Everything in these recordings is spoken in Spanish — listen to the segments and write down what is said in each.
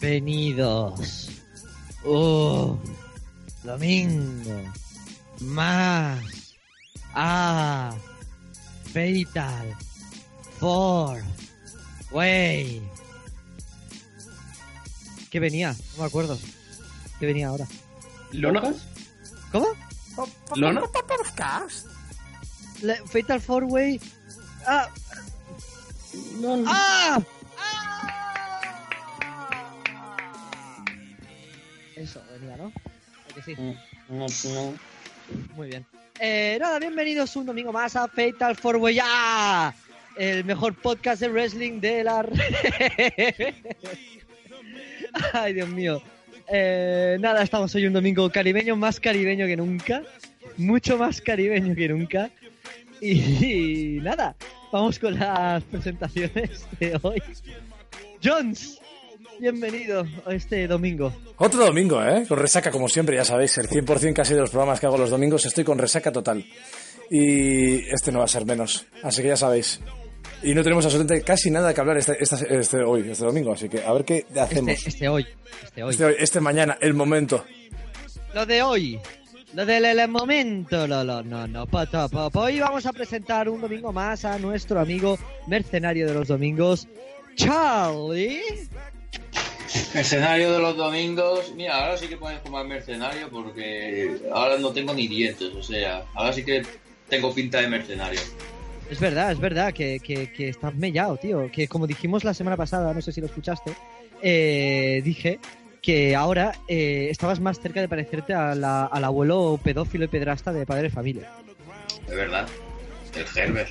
Bienvenidos. Oh, domingo. Más. Ah. Fatal. Four. Way. ¿Qué venía? No me acuerdo. ¿Qué venía ahora? ¿Lonas? ¿Cómo? ¿Lona? Le- Fatal Four Way. Ah. No, no. ¡Ah! Eso venía, ¿no? ¿A que sí? No, no. Muy bien. Eh, nada, bienvenidos un domingo más a Fatal Four Way. ¡Ah! El mejor podcast de wrestling de la red. Ay, Dios mío. Eh, nada, estamos hoy un domingo caribeño, más caribeño que nunca. Mucho más caribeño que nunca. Y, nada, vamos con las presentaciones de hoy. Jones, bienvenido a este domingo. Otro domingo, ¿eh? Con resaca, como siempre, ya sabéis, el 100% casi de los programas que hago los domingos estoy con resaca total. Y este no va a ser menos, así que ya sabéis. Y no tenemos absolutamente casi nada que hablar este, este, este hoy, este domingo, así que a ver qué hacemos. Este, este hoy. Este hoy. Este, hoy- este mañana, el momento. Lo de hoy. Lo del el momento, lo, lo, no, no, pa, ta, pa, pa. Hoy vamos a presentar un domingo más a nuestro amigo mercenario de los domingos, Charlie. Escenario de los domingos. Mira, ahora sí que puedes tomar mercenario porque ahora no tengo ni dientes. O sea, ahora sí que tengo pinta de mercenario. Es verdad, es verdad que, que, que estás mellado, tío. Que como dijimos la semana pasada, no sé si lo escuchaste, eh, dije que ahora eh, estabas más cerca de parecerte a la- al abuelo pedófilo y pedrasta de Padre de Familia. Es verdad. El Herbert.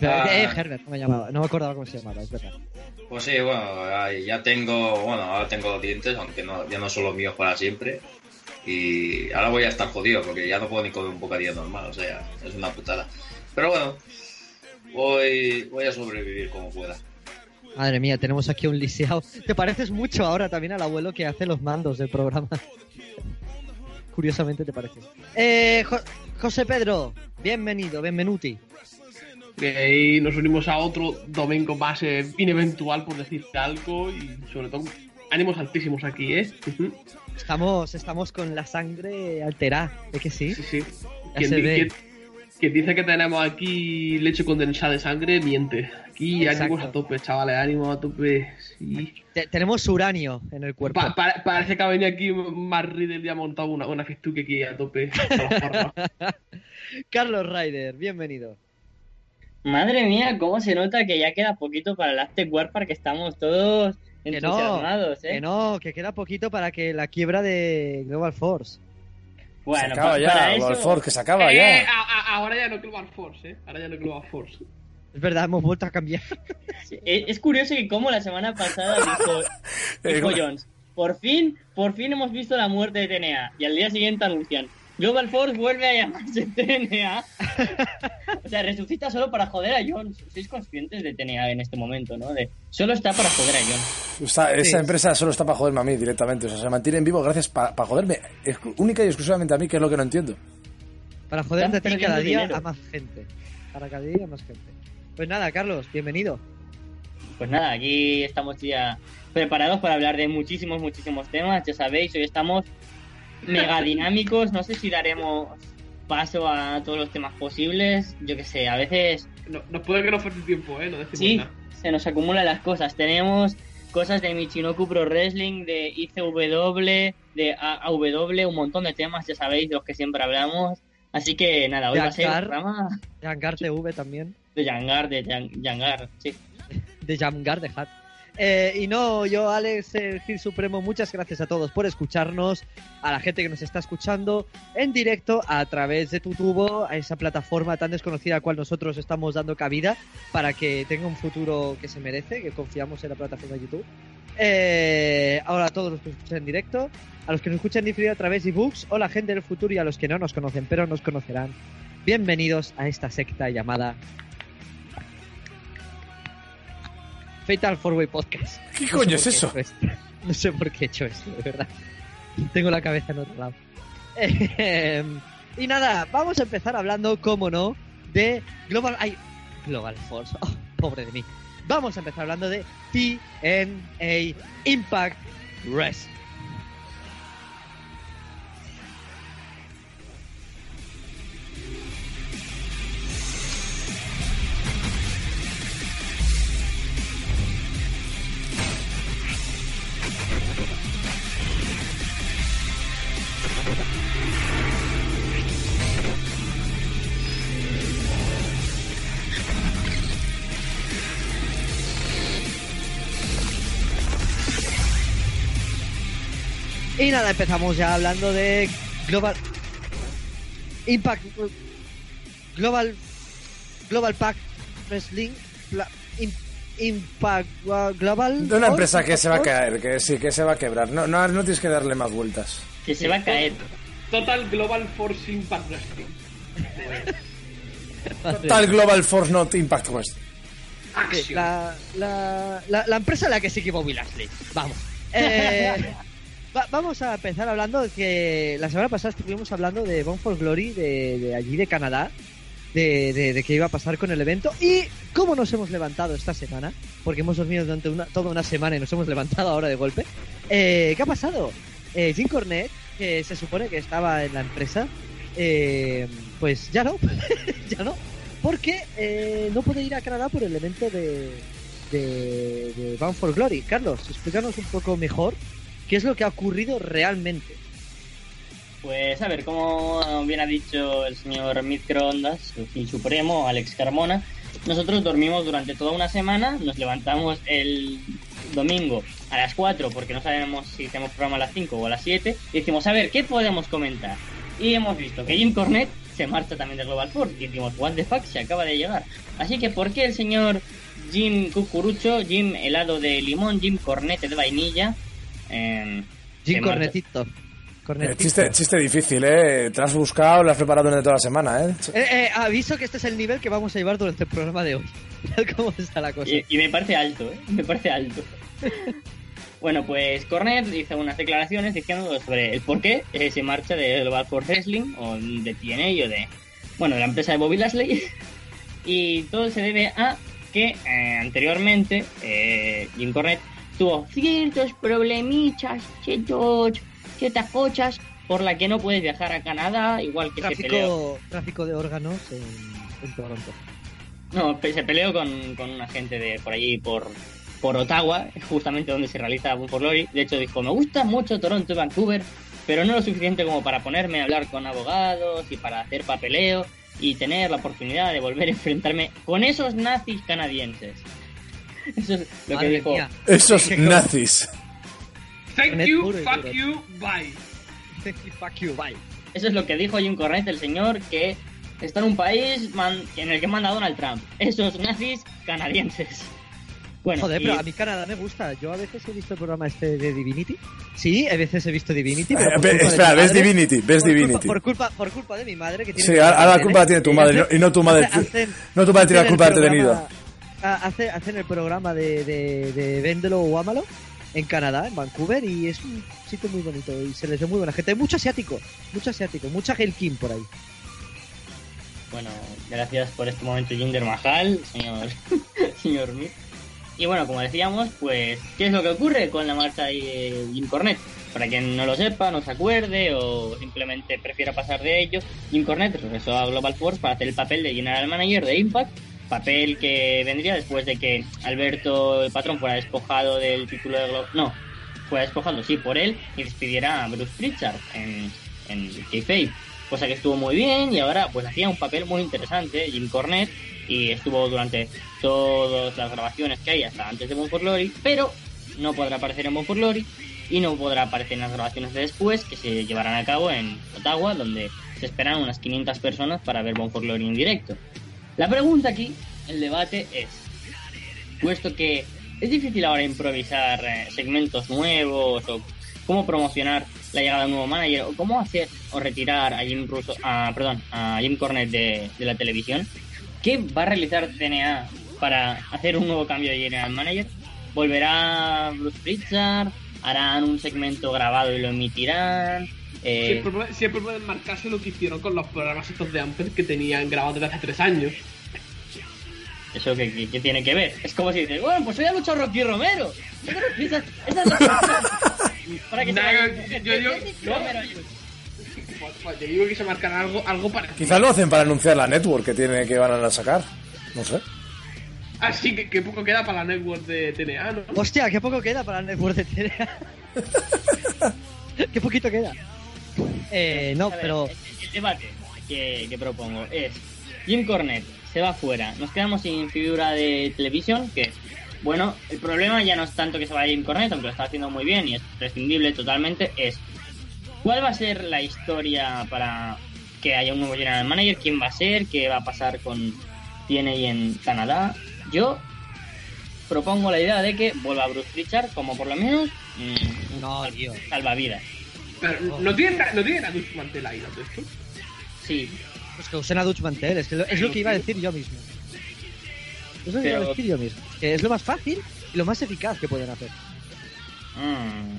Pero, Ah. eh, Herbert, no me llamaba, no me acordaba cómo se llamaba, es verdad. Pues sí, bueno, ya tengo. Bueno, ahora tengo los dientes, aunque no, ya no son los míos para siempre. Y ahora voy a estar jodido porque ya no puedo ni comer un bocadillo normal. O sea, es una putada. Pero bueno, voy, voy a sobrevivir como pueda. Madre mía, tenemos aquí un lisiado. Te pareces mucho ahora también al abuelo que hace los mandos del programa. Curiosamente te pareces. Eh, Jo- José Pedro, bienvenido, benvenuti. Y nos unimos a otro domingo más eh, ineventual, por decirte algo, y sobre todo ánimos altísimos aquí, ¿eh? Estamos, estamos con la sangre alterada, ¿de que sí? Sí, sí. Quien, se di- ve. quien- quien dice que tenemos aquí leche condensada de sangre, miente. Aquí Exacto. ánimos a tope, chavales, ánimos a tope. Sí. Te- tenemos uranio en el cuerpo. Pa- pa- parece que ha venido aquí más Riddle y ha montado una, una festuque aquí a tope. Carlos Ryder, bienvenido. Madre mía, cómo se nota que ya queda poquito para el After Warfare, que estamos todos Que no, entusiasmados, ¿eh? que no, que queda poquito para que la quiebra de Global Force. Bueno, se acaba ya, para Global eso... Force, que se acaba Eh, ya. a- a- ahora ya no Global Force, ¿eh? Ahora ya no Global Force. Es verdad, hemos vuelto a cambiar. Sí, Es es curioso que como la semana pasada dijo, Eh, dijo Glo- Jones, por fin, por fin hemos visto la muerte de TNA. Y al día siguiente anuncian, Global Force vuelve a llamarse TNA. o sea, resucita solo para joder a Jones. Sois conscientes de TNA en este momento, ¿no? De, solo está para joder a Jones. Está- esa Sí. empresa solo está para joderme a mí directamente. O sea, se mantiene en vivo gracias para joderme exclu- única y exclusivamente a mí, que es lo que no entiendo. Para joderte a cada día dinero. a más gente. Para cada día a más gente. Pues nada, Carlos, bienvenido. Pues nada, aquí estamos ya preparados para hablar de muchísimos, muchísimos temas. Ya sabéis, hoy estamos mega dinámicos. No sé si daremos paso a todos los temas posibles. Yo qué sé, a veces No, nos puede que no fuese tiempo, ¿eh? No decimos sí, nada. se nos acumulan las cosas. Tenemos cosas de Michinoku Pro Wrestling, de ICW, de AW, un montón de temas, ya sabéis, de los que siempre hablamos. Así que nada, hoy va a ser un Yangar. programa Yangar TV también. de Yangar, de Yang- Yangar, sí. de Jamgar de Hat. Eh, y no, yo, Alex, el Gil Supremo, muchas gracias a todos por escucharnos, a la gente que nos está escuchando en directo a través de tu tubo, a esa plataforma tan desconocida a cual nosotros estamos dando cabida para que tenga un futuro que se merece, que confiamos en la plataforma de YouTube. Eh, ahora a todos los que nos escuchan en directo, a los que nos escuchan diferido a través de ebooks, o la gente del futuro y a los que no nos conocen, pero nos conocerán. Bienvenidos a esta secta llamada Fatal Four Way Podcast. ¿Qué No coño es eso? No sé por qué he hecho esto, de verdad. Tengo la cabeza en otro lado. Eh, y nada, vamos a empezar hablando, como no, de Global... ay, Global Force. Oh, pobre de mí. Vamos a empezar hablando de TNA Impact Wrestling. Y nada, empezamos ya hablando de Global Impact Global Global Pack Wrestling Impact Global De una empresa que se va a caer, que sí, que se va a quebrar. No, no, no tienes que darle más vueltas. Que se va a caer. Total Global Force Impact Wrestling. Tal Global Force Not Impact Action. la, la, la, la empresa en la que sigue Bobby Lashley. Vamos. Eh, va- vamos a empezar hablando de que la semana pasada estuvimos hablando de Bone for Glory de, de allí de Canadá. De, de, de qué iba a pasar con el evento y cómo nos hemos levantado esta semana, porque hemos dormido durante una, toda una semana y nos hemos levantado ahora de golpe. Eh, ¿Qué ha pasado? Eh, Jim Cornette, que se supone que estaba en la empresa, eh, pues ya no, ya no, porque eh, no puede ir a Canadá por el evento de, de, de Bound for Glory. Carlos, explícanos un poco mejor qué es lo que ha ocurrido realmente. Pues a ver, como bien ha dicho el señor Microondas, el fin supremo, Alex Carmona, nosotros dormimos durante toda una semana, nos levantamos el domingo a las 4 porque no sabemos si hacemos programa a las 5 o a las 7 y decimos, a ver, ¿qué podemos comentar? Y hemos visto que Jim Cornette se marcha también de Global Force y decimos, what the fuck, se acaba de llegar. Así que, ¿por qué el señor Jim Cucurucho, Jim helado de limón, Jim Cornete de vainilla? Eh, Jim marcha? Cornetito. Eh, chiste, chiste difícil, ¿eh? Te has buscado, lo has preparado durante toda la semana, ¿eh? Eh, eh, aviso que este es el nivel que vamos a llevar durante el programa de hoy. Como está la cosa. Y, y me parece alto, ¿eh? Me parece alto. bueno, pues Cornet hizo unas declaraciones diciendo sobre el por qué eh, se marcha de Global Force Wrestling o de TNA o de, bueno, de la empresa de Bobby Lashley. y todo se debe a que eh, anteriormente eh, Jim Cornette tuvo ciertos problemichas, ciertos, ciertas cochas por la que no puedes viajar a Canadá, igual que se peleó. Tráfico, tráfico de órganos en, en Toronto. No, se peleó con, con una gente de por allí, por, por Ottawa, justamente donde se realiza for Glory. De hecho, dijo: Me gusta mucho Toronto y Vancouver, pero no lo suficiente como para ponerme a hablar con abogados y para hacer papeleo y tener la oportunidad de volver a enfrentarme con esos nazis canadienses. Eso es lo que dijo. mía. Esos nazis. Thank you, fuck you, bye. Fuck you, bye. Eso es lo que dijo Jim Cornette, el señor que está en un país man- en el que manda Donald Trump. Esos nazis canadienses. Bueno, Joder, y- pero a mí Canadá me gusta. Yo a veces he visto el programa este de Divinity. Sí, a veces he visto Divinity. Eh, pero culpa de espera, mi ves madre. Divinity, ves por culpa- Divinity. por, culpa, por culpa de mi madre que tiene Sí, ahora, la culpa la tiene tu madre, y no tu madre. No tu madre tiene la culpa de el haberte tenido. Ah, hace- Hacen el programa de, de, de Véndelo o Ámalo en Canadá, en Vancouver, y es un sitio muy bonito y se les ve muy buena gente. Hay mucho asiático, mucho asiático, mucha Helkin por ahí. Bueno, gracias por este momento Jinder Mahal, señor, señor Mick. Y bueno, como decíamos, pues, ¿qué es lo que ocurre con la marcha de Jim Cornette? Para quien no lo sepa, no se acuerde o simplemente prefiera pasar de ello, Jim Cornette regresó a Global Force para hacer el papel de General Manager de Impact, papel que vendría después de que Alberto, el patrón, fuera despojado del título de Global... No, fuera despojado, sí, por él y despidiera a Bruce Pritchard en, en Kayfabe. Cosa que estuvo muy bien y ahora pues hacía un papel muy interesante, Jim Cornette, y estuvo durante todas las grabaciones que hay hasta antes de Bon for Glory, pero no podrá aparecer en Bon for Glory y no podrá aparecer en las grabaciones de después que se llevarán a cabo en Ottawa, donde se esperan unas 500 personas para ver Bon for Glory en directo. La pregunta aquí, el debate es, puesto que es difícil ahora improvisar eh, segmentos nuevos o cómo promocionar la llegada de un nuevo manager o cómo hacer o retirar a Jim Russo, a, perdón, a Jim Cornette de, la televisión, ¿qué va a realizar TNA para hacer un nuevo cambio de general manager? ¿Volverá Bruce Pritchard? ¿Harán un segmento grabado y lo emitirán? Eh, Siempre, siempre pueden marcarse lo que hicieron con los programas estos de Amper que tenían grabados desde hace tres años. ¿Eso qué, qué- qué tiene que ver? Es como si dices, bueno, pues hoy ha luchado Rocky Romero. Esa es esa es la. Para que se Nah, vaya- yo- yo- yo-. Pues, pues yo digo que se marcará algo, algo parecido. Quizás lo hacen para anunciar la network que tiene que van a sacar. No sé. Así que, que poco queda para la network de TNA, ¿no? Hostia, qué poco queda para el network de TNA. qué poquito queda. Eh, no, ver, pero El, el debate que, que propongo es: Jim Cornette se va fuera, nos quedamos sin figura de televisión, que bueno, el problema ya no es tanto que se vaya Jim Cornette, aunque lo está haciendo muy bien y es prescindible totalmente, es ¿cuál va a ser la historia para que haya un nuevo general manager? ¿Quién va a ser? ¿Qué va a pasar con TNA en Canadá? Yo propongo la idea de que vuelva Bruce Pritchard como por lo menos mm, no, salvavidas. Pero no tienen, no tienen a Dutch Mantel ahí, ¿no? Esto. Sí, Pues que usen a Dutch Mantel, es, que lo, es lo que iba a decir yo mismo. Es lo que iba a decir yo mismo. Que es lo más fácil y lo más eficaz que pueden hacer. Mm.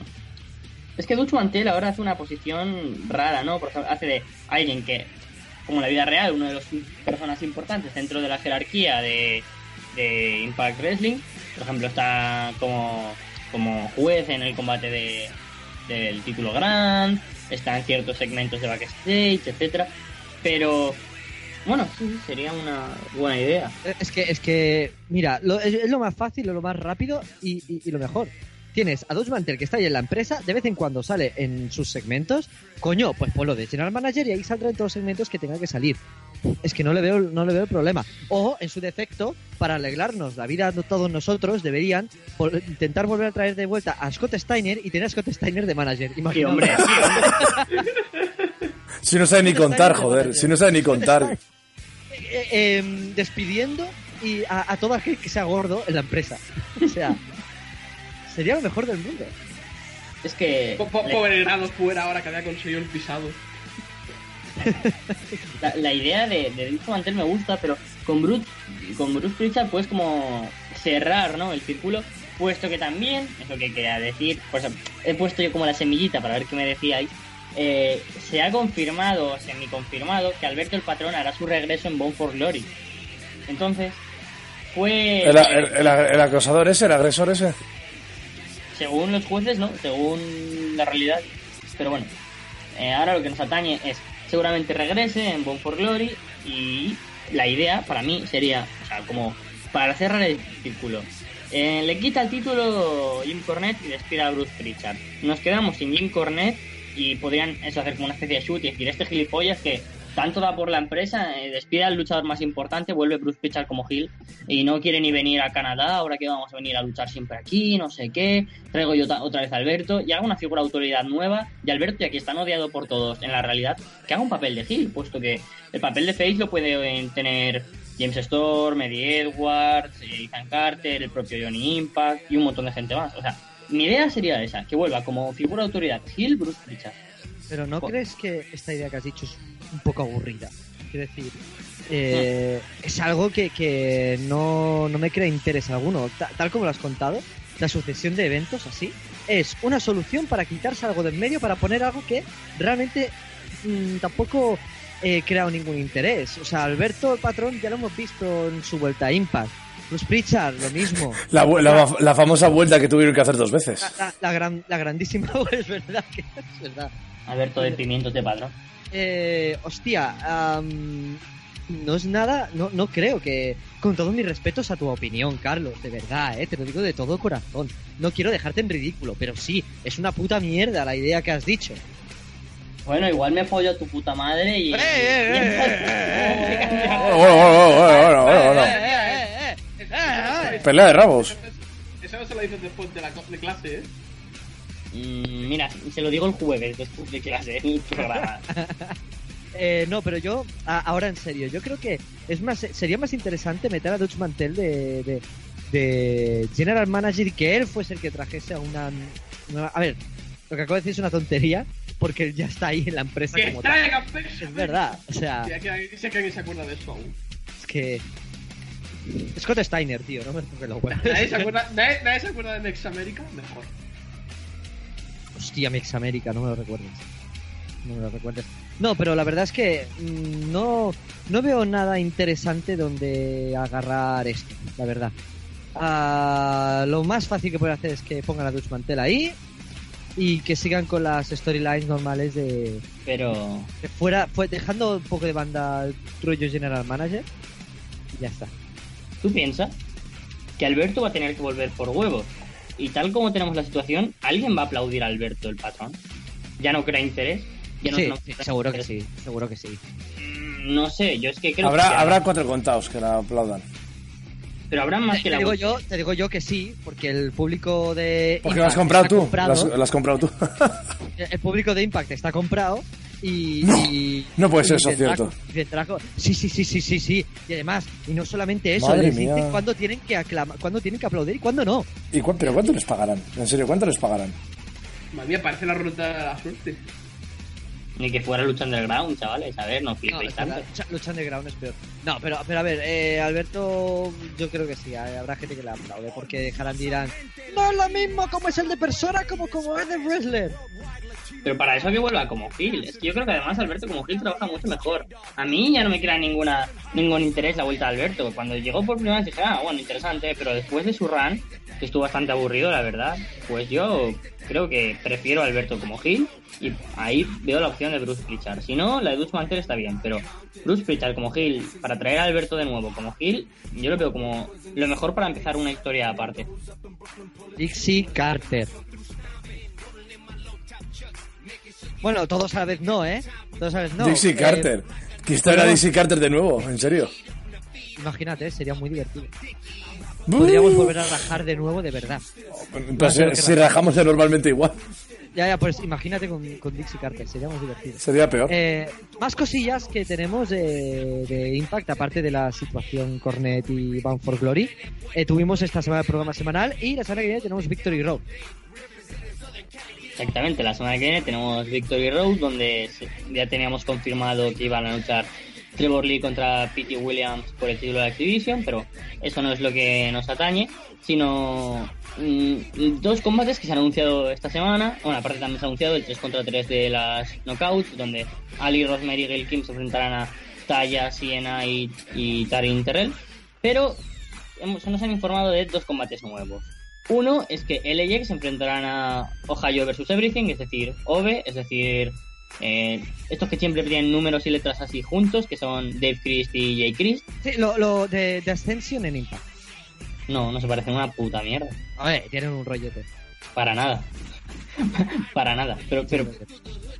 Es que Dutch Mantel ahora hace una posición rara, ¿no? Por ejemplo, hace de alguien que, como en la vida real, uno de los personas importantes dentro de la jerarquía de, de Impact Wrestling. Por ejemplo, está como, como juez en el combate de, del título Grand, está en ciertos segmentos de backstage, etcétera. Pero, bueno, sí, sería una buena idea. Eh, Es que, es que mira, lo- es, lo más fácil, lo más rápido y, lo mejor. Tienes a Dutch Mantel que está ahí en la empresa, de vez en cuando sale en sus segmentos. Coño, pues ponlo de General Manager y ahí saldrá en todos los segmentos que tenga que salir. Es que no le veo, no le veo el problema. O, en su defecto, para alegrarnos la vida de todos nosotros, deberían intentar volver a traer de vuelta a Scott Steiner y tener a Scott Steiner de manager. Sí, Imaginaos. hombre, sí, hombre. Si no sabe ni contar, joder. Si no sabe ni contar. Eh, eh, despidiendo y a, a todo aquel que sea gordo en la empresa. O sea, sería lo mejor del mundo. Es que... Le- Pobre fuera ahora que había conseguido el pisado. La, la idea de, de Dutch Mantel me gusta, pero con Bruce, con Bruce Pritchard puedes como cerrar ¿no? el círculo, puesto que también, es lo que quería decir, pues he puesto yo como la semillita para ver qué me decíais, eh, se ha confirmado, o semi-confirmado, que Alberto el Patrón hará su regreso en Bone for Glory. Entonces, fue... El, el- el- el acosador ese, el agresor ese. según los jueces, ¿no? Según la realidad. Pero bueno, eh, ahora lo que nos atañe es seguramente regrese en Bone for Glory y la idea para mí sería, o sea, como para cerrar el círculo. eh, le quita el título Jim Cornette y despida a Bruce Pritchard. Nos quedamos sin Jim Cornette y podrían eso hacer como una especie de shoot y decir, este gilipollas que tanto da por la empresa, eh, despide al luchador más importante, vuelve Bruce Pritchard como Hill y no quiere ni venir a Canadá, ahora que vamos a venir a luchar siempre aquí, no sé qué, traigo yo otra vez a Alberto y haga una figura de autoridad nueva y Alberto, ya que está odiado por todos en la realidad, que haga un papel de Hill, puesto que el papel de Face lo puede eh, tener James Storm, Eddie Edwards, eh, Ethan Carter, el propio Johnny Impact y un montón de gente más. O sea, mi idea sería esa, que vuelva como figura de autoridad Hill, Bruce Pritchard. Pero ¿no crees que esta idea que has dicho es un poco aburrida? Quiero decir, eh, es algo que, que no, no me crea interés alguno. Ta- tal como lo has contado, la sucesión de eventos así es una solución para quitarse algo de en medio para poner algo que realmente mm, tampoco eh, crea ningún interés. O sea, Alberto, el patrón, ya lo hemos visto en su vuelta a Impact. Bruce Pritchard, lo mismo. La, la- la famosa vuelta que tuvieron que hacer dos veces. La, la- la gran, la grandísima, es verdad que es verdad. Alberto de Pimientos de Padrón. Eh, hostia, am, no es nada, no, no creo que, con todos mis respetos a tu opinión, Carlos, de verdad, eh, te lo digo de todo corazón. No quiero dejarte en ridículo, pero sí, es una puta mierda la idea que has dicho. Bueno, igual me follo a tu puta madre y... ¡Eh. Pelea de rabos. Eso no se lo dices después de, la, de clase, ¿eh? Mm, mira, se lo digo el jueves después de clase, el programa. Eh, no, pero yo, a- ahora en serio, yo creo que es más, sería más interesante meter a Dutch Mantel de, de, de General Manager y que él fuese el que trajese a una, una- A ver, lo que acabo de decir es una tontería, porque él ya está ahí en la empresa ¡Que como tal. traigan peso! Es verdad, o sea, Sí, que, sé que alguien se acuerda de eso aún. es que... Scott Steiner, tío, no me toques los huevos. ¿Nadie se acuerda, nadie, nadie se acuerda de Next America? Mejor. Hostia, Mix América, no me lo recuerdes. No me lo recuerdes. No, pero la verdad es que mm, no, no veo nada interesante donde agarrar esto, la verdad. Ah, lo más fácil que pueden hacer es que pongan a Dutch Mantel ahí y que sigan con las storylines normales de, Pero... de fuera, fue dejando un poco de banda el rollo General Manager y ya está. ¿Tú piensas que Alberto va a tener que volver por huevos? Y tal como tenemos la situación, ¿alguien va a aplaudir a Alberto, el patrón? ¿Ya no crea interés? ¿Ya no Sí, seguro que sí, seguro que sí. Mm, No sé, yo es que creo que... Habrá, habrá cuatro contados que la aplaudan. Pero habrá más que Te la... digo yo, te digo yo que sí, porque el público de Porque lo has comprado tú. comprado. Lo has, lo has comprado tú. el público de Impact está comprado y... No, y- no puede ser eso cierto. sí, sí, sí, sí, sí, sí. Y además, y no solamente eso, Madre les mía. dicen cuándo tienen que aclamar, cuándo tienen que aplaudir y cuándo no. ¿Y cuán- ¿Pero cuánto les pagarán? En serio, ¿cuánto les pagarán? Madre mía, parece la ruleta de la suerte. Ni que fuera lucha underground, chavales. A ver, no No, flipéis es tanto. lucha- lucha underground es peor. No, pero, pero a ver, eh, Alberto, yo creo que sí, eh, habrá gente que le aplaude, porque dejarán dirán, no es lo mismo como es el de persona como como es de wrestler. Pero para eso que vuelva como Gil. Es que yo creo que además Alberto como Gil trabaja mucho mejor. A mí ya no me crea ninguna ningún interés la vuelta de Alberto. Cuando llegó por primera vez dije, ah, bueno, interesante. Pero después de su run, que estuvo bastante aburrido, la verdad, pues yo creo que prefiero Alberto como Gil. Y ahí veo la opción de Bruce Pritchard. Si no, la de Bruce Mantel está bien. Pero Bruce Pritchard como Gil, para traer a Alberto de nuevo como Gil, yo lo veo como lo mejor para empezar una historia aparte. Dixie Carter. Bueno, todos a la vez no, ¿eh? Todos a la vez no. Dixie Eh, Carter. Que bueno. Dixie Carter de nuevo, en serio. imagínate, sería muy divertido. Podríamos volver a rajar de nuevo de verdad. Pues, si, si rajamos normalmente igual, Ya, ya, pues imagínate con, con Dixie Carter, sería muy divertido. sería peor. Eh, más cosillas que tenemos de, de Impact, aparte de la situación Cornet y Bound for Glory. Eh, tuvimos esta semana el programa semanal y la semana que viene tenemos Victory Road. Exactamente, la semana que viene tenemos Victory Road, donde ya teníamos confirmado que iban a luchar Trevor Lee contra Pete Williams por el título de Activision, pero eso no es lo que nos atañe, sino mm, dos combates que se han anunciado esta semana. Bueno, aparte también se ha anunciado el 3 contra 3 de las Knockouts, donde Ali, Rosemary y Gail Kim se enfrentarán a Taya, Siena y, y Tarin Terrell, pero se nos han informado de dos combates nuevos. Uno es que LAX se enfrentarán a Ohio versus Everything, es decir, OVE, es decir, eh, estos que siempre tienen números y letras así juntos, que son Dave Christ y Jay Christ. Sí, lo, lo de, de Ascension en Impact. No, no se parecen una puta mierda. A ver, tienen un rollete. Para nada. para nada. Pero, pero,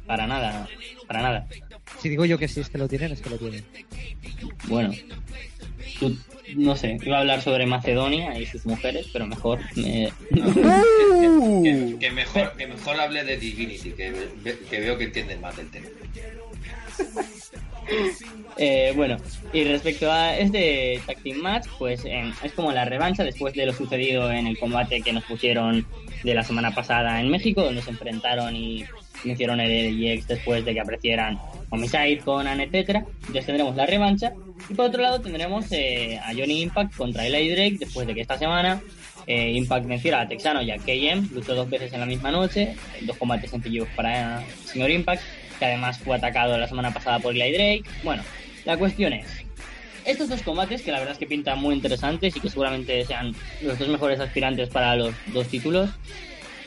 para nada. Para nada. Si digo yo que sí es que lo tienen, es que lo tienen. Bueno. Tú- no sé, iba a hablar sobre Macedonia y sus mujeres, pero mejor me- Que, que mejor, que mejor hable de Divinity, que, que veo que entienden más del tema. Eh, bueno, y respecto a este tag team match, pues eh, es como la revancha después de lo sucedido en el combate que nos pusieron de la semana pasada en México, donde se enfrentaron y hicieron el EX después de que aparecieran Homicide, Conan, etcétera. Entonces tendremos la revancha. Y por otro lado tendremos eh, a Johnny Impact contra Eli Drake después de que esta semana eh, Impact venciera a Texano y a KM, luchó dos veces en la misma noche, dos combates sencillos para el señor Impact, que además fue atacado la semana pasada por Eli Drake. Bueno, la cuestión es, estos dos combates, que la verdad es que pintan muy interesantes y que seguramente sean los dos mejores aspirantes para los dos títulos,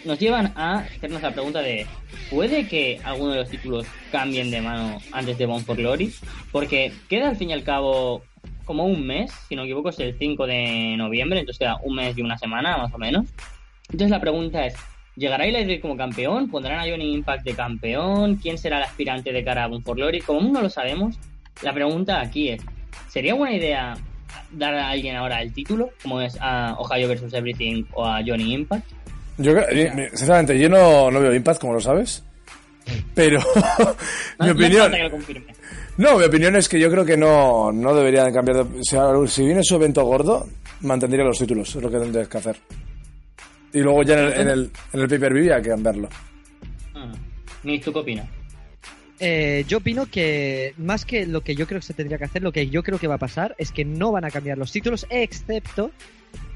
nos llevan a hacernos la pregunta de ¿puede que alguno de los títulos cambien de mano antes de Bound for Glory? Porque queda al fin y al cabo como un mes, si no me equivoco es el 5 de noviembre, entonces queda un mes y una semana más o menos. Entonces la pregunta es, ¿llegará Eli Drake como campeón? ¿Pondrán a Johnny Impact de campeón? ¿Quién será el aspirante de cara a Bound for Glory? Como aún no lo sabemos, la pregunta aquí es, ¿sería buena idea dar a alguien ahora el título, como es a Ohio vs Everything o a Johnny Impact? Yo, creo- sinceramente, yo no, no veo Impact, como lo sabes. Pero mi no opinión, no, mi opinión es que yo creo que no, no deberían cambiar. De, o sea, si viene su evento gordo, mantendría los títulos, es lo que tendrías que hacer. Y luego ya en el, en el, en el pay-per-view ya hay que cambiarlo. Ah. Nils, ¿tú qué opinas? Eh, yo opino que más que lo que yo creo que se tendría que hacer, lo que yo creo que va a pasar es que no van a cambiar los títulos, excepto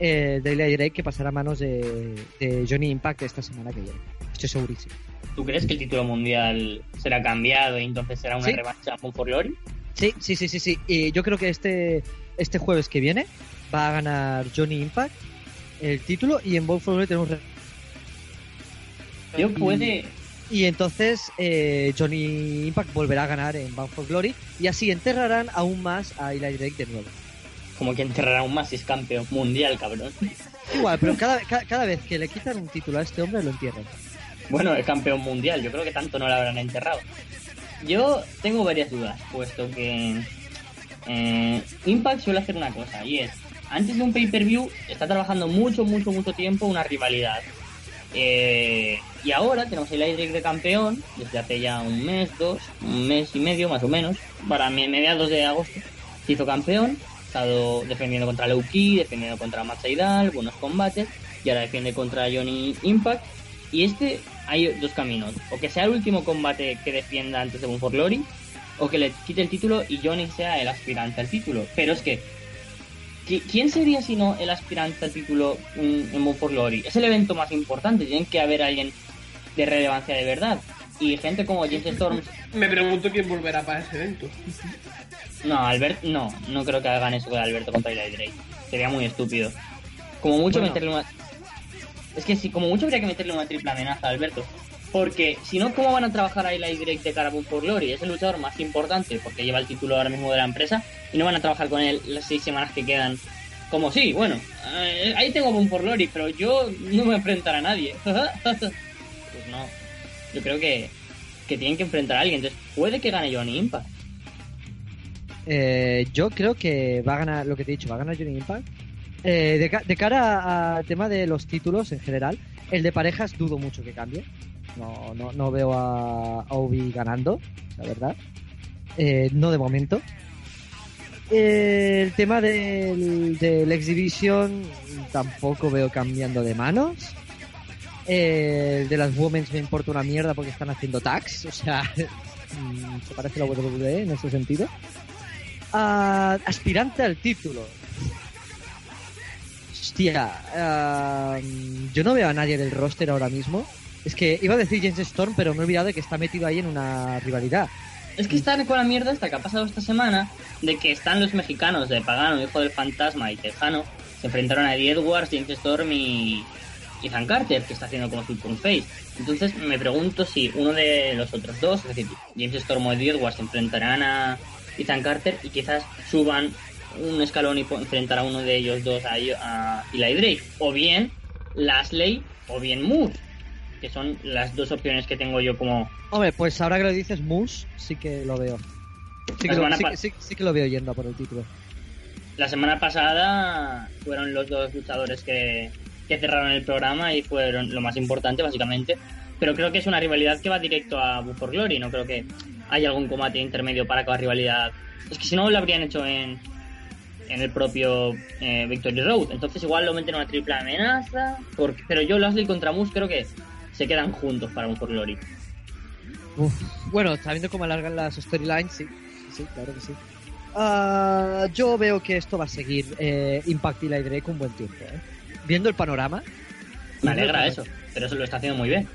eh, Eli Drake que pasará a manos de, de Johnny Impact esta semana que viene. Estoy segurísimo. ¿Tú crees que el título mundial será cambiado y entonces será una Sí. revancha con For Glory? Sí, sí, sí, sí, sí. Y yo creo que este, este jueves que viene va a ganar Johnny Impact el título y en Bound for Glory tenemos... Yo puede... Y entonces eh, Johnny Impact volverá a ganar en Bound for Glory y así enterrarán aún más a Eli Drake de nuevo. Como que enterrará aún más si es campeón mundial, cabrón. Igual, pero cada, ca- cada vez que le quitan un título a este hombre lo entierran. Bueno, es campeón mundial, yo creo que tanto no lo habrán enterrado. Yo tengo varias dudas, puesto que eh, Impact suele hacer una cosa, y es, antes de un pay-per-view, está trabajando mucho, mucho, mucho tiempo una rivalidad. Eh, y ahora tenemos el Drake de campeón, desde hace ya un mes, dos, un mes y medio más o menos, para me- mediados de agosto, se hizo campeón, estado defendiendo contra Low-Key, defendiendo contra Matt buenos combates, y ahora defiende contra Johnny Impact. Y este hay dos caminos, o que sea el último combate que defienda antes de Bound for Glory, o que le quite el título y Johnny sea el aspirante al título. Pero es que, ¿qui- ¿quién sería si no el aspirante al título en, en Bound for Glory? Es el evento más importante, tiene que haber alguien de relevancia de verdad. Y gente como James Storm, Me pregunto quién volverá para ese evento. no, Albert, no, no creo que hagan eso con Alberto contra Eli Drake. Sería muy estúpido. Como mucho Bueno. meterle una. Es que sí, como mucho habría que meterle una triple amenaza a Alberto. Porque si no, ¿cómo van a trabajar a Eli Drake de cara a Bound for Glory? Es el luchador más importante porque lleva el título ahora mismo de la empresa y no van a trabajar con él las seis semanas que quedan. Como sí, bueno, eh, ahí tengo Bound for Glory, pero yo no me enfrentar a nadie. pues no. Yo creo que, que tienen que enfrentar a alguien. Entonces, puede que gane Johnny Impact. Eh, yo creo que va a ganar, lo que te he dicho, va a ganar Johnny Impact. Eh, de, de cara al tema de los títulos en general, el de parejas dudo mucho que cambie. No, no, no veo a, Obi ganando, la verdad. Eh, no de momento. Eh, el tema del, del Exhibition tampoco veo cambiando de manos. Eh, el de las Women's me importa una mierda porque están haciendo tags, o sea, se parece a la WWE en ese sentido. Ah, aspirante al título. Hostia, ah, yo no veo a nadie del roster ahora mismo. Es que iba a decir James Storm, pero me he olvidado de que está metido ahí en una rivalidad. Es que están con la mierda esta que ha pasado esta semana de que están los mexicanos de Pagano, Hijo del Fantasma y Tejano, se enfrentaron a Eddie Edwards, James Storm y Ethan Carter, que está haciendo como su face. Entonces me pregunto si uno de los otros dos, es decir, James Storm o Eddie Edwards, se enfrentarán a Ethan Carter y quizás suban un escalón y enfrentar a uno de ellos dos a, a Eli Drake. O bien Lashley o bien Moose, que son las dos opciones que tengo yo como Hombre, pues ahora que lo dices, Moose, sí que lo veo. Sí que, lo, semana sí, pa- que- sí- sí que lo veo yendo a por el título. La semana pasada fueron los dos luchadores que, que cerraron el programa y fueron lo más importante, básicamente. Pero creo que es una rivalidad que va directo a Bound for Glory. No creo que haya algún combate intermedio para cada rivalidad. Es que si no, lo habrían hecho en, en el propio eh, Victory Road. Entonces, igual lo meten en una triple amenaza. Porque, pero yo, Lashley contra Moose, creo que se quedan juntos para Bound for Glory. Uf. Bueno, sabiendo cómo alargan las storylines, sí. Sí, claro que sí. Ah, yo veo que esto va a seguir eh, Impact y la Drake un buen tiempo. ¿eh? Viendo el panorama. Me alegra eso, pero eso lo está haciendo muy bien.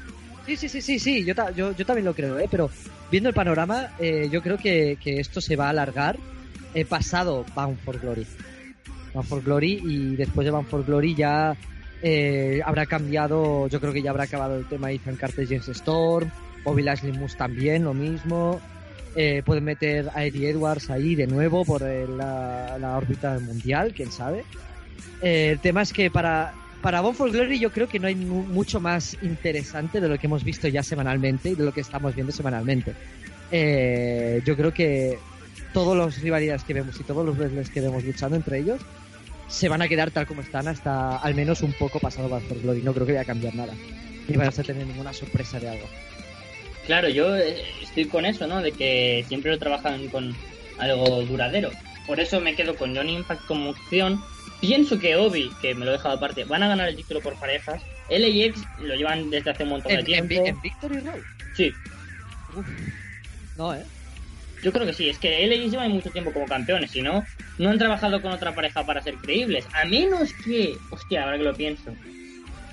Sí, sí, sí, sí, sí, yo, yo, yo también lo creo, ¿eh? pero viendo el panorama, eh, yo creo que, que esto se va a alargar he pasado Bound for Glory. Bound for Glory y después de Bound for Glory ya eh, habrá cambiado, yo creo que ya habrá acabado el tema de Ethan Carter James Storm, Bobby Lashley Moose también, lo mismo. Eh, pueden meter a Eddie Edwards ahí de nuevo por eh, la, la órbita mundial, quién sabe. Eh, el tema es que para, para Bound for Glory yo creo que no hay mu- mucho más interesante de lo que hemos visto ya semanalmente y de lo que estamos viendo semanalmente. Eh, yo creo que todas las rivalidades que vemos y todos los wrestlers que vemos luchando entre ellos se van a quedar tal como están hasta al menos un poco pasado Bound for Glory. No creo que vaya a cambiar nada. Ni vayas a tener ninguna sorpresa de algo. Claro, yo eh, estoy con eso, ¿no? De que siempre lo trabajan con algo duradero. Por eso me quedo con Johnny Impact como opción. Pienso que Obi, que me lo he dejado aparte, van a ganar el título por parejas. LAX lo llevan desde hace un montón de ¿En, en, tiempo. Vi- en Victory Road? Sí, No, ¿eh? yo creo que sí. Es que LAX llevan mucho tiempo como campeones, si no, no han trabajado con otra pareja para ser creíbles. A menos que, hostia, ahora que lo pienso,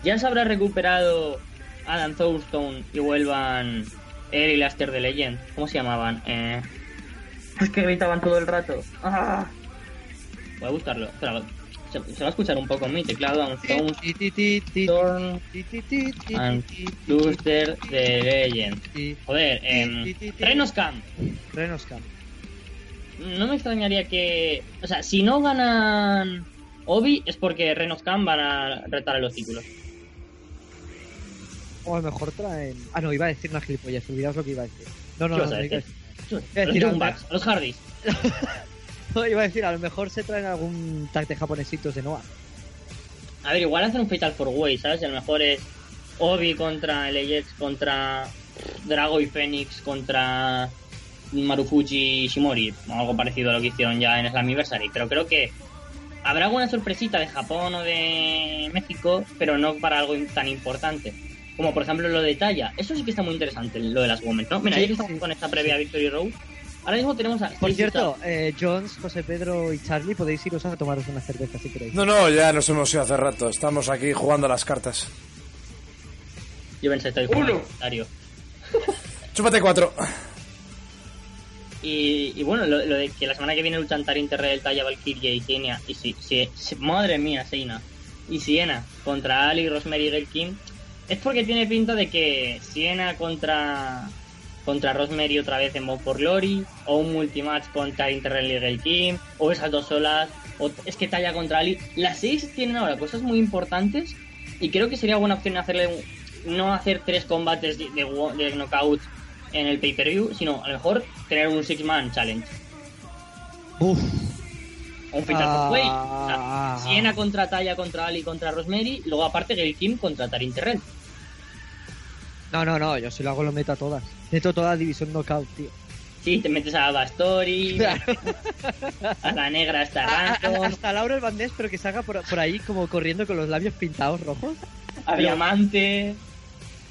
ya se habrá recuperado Adam Thorstone y vuelvan él y Laster de Legend. ¿Cómo se llamaban? Eh... Es que gritaban todo el rato. ¡Ah! Voy a buscarlo. Espera, se, se va a escuchar un poco en mi teclado. Ti, ti, ti, and ti, ti, Luster de Legend. Joder, em, ti, ti, ti. Renos Camp. Renos Camp. No me extrañaría que. O sea, si no ganan Obi es porque Renos Camp van a retar a los títulos. O a lo mejor traen. Ah, no, iba a decir una gilipollez. Olvidaos lo que iba a decir. No, no, ¿Qué no. no, iba a decir? decir- A los los Hardys. iba a decir, a lo mejor se traen algún tag de japonesitos de Noah. A ver, igual hacen un Fatal Four Way, ¿sabes? A lo mejor es Obi contra LAX, contra Drago y Phoenix, contra Marufuji y Shimori, o algo parecido a lo que hicieron ya en Slammiversary. Pero creo que habrá alguna sorpresita de Japón o de México, pero no para algo tan importante. Como por ejemplo lo de Talla. Eso sí que está muy interesante, lo de las Women, ¿no? Mira, Sí, ya que estamos con esta previa Victory Road, ahora mismo tenemos a... Por cierto, eh, Jones, José Pedro y Charlie, podéis iros a tomaros una cerveza si queréis. No, no, ya nos hemos ido hace rato. Estamos aquí jugando a las cartas. Yo pensé, estoy jugando Uno. Chúpate cuatro. Y, y bueno, lo, lo de que la semana que viene luchan Tarin Terrell, Taya Valkyria y Siena. Y si, si, si- madre mía, Seina. Y Siena contra Ali, Rosemary y Kim. Es porque tiene pinta de que Siena contra contra Rosemary otra vez en Bound for Glory. O un multimatch con Tarin Terrell y Gail Kim. O esas dos solas. O es que Taya contra Ali. Las seis tienen ahora cosas muy importantes. Y creo que sería buena opción hacerle no hacer tres combates de, de, wo- de knockout en el pay-per-view, sino a lo mejor tener un six-man challenge. Uf. Un Ah. Way. O sea, Siena contra Taya, contra Ali, contra Rosemary. Luego aparte Gail Kim contra Tarin Terrell. No, no, no, yo si lo hago lo meto a todas. Meto toda la división knockout, tío. Sí, te metes a Bastori, a la negra hasta A- hasta Laura el Bandés, pero que salga por, por ahí como corriendo con los labios pintados rojos. a Diamante.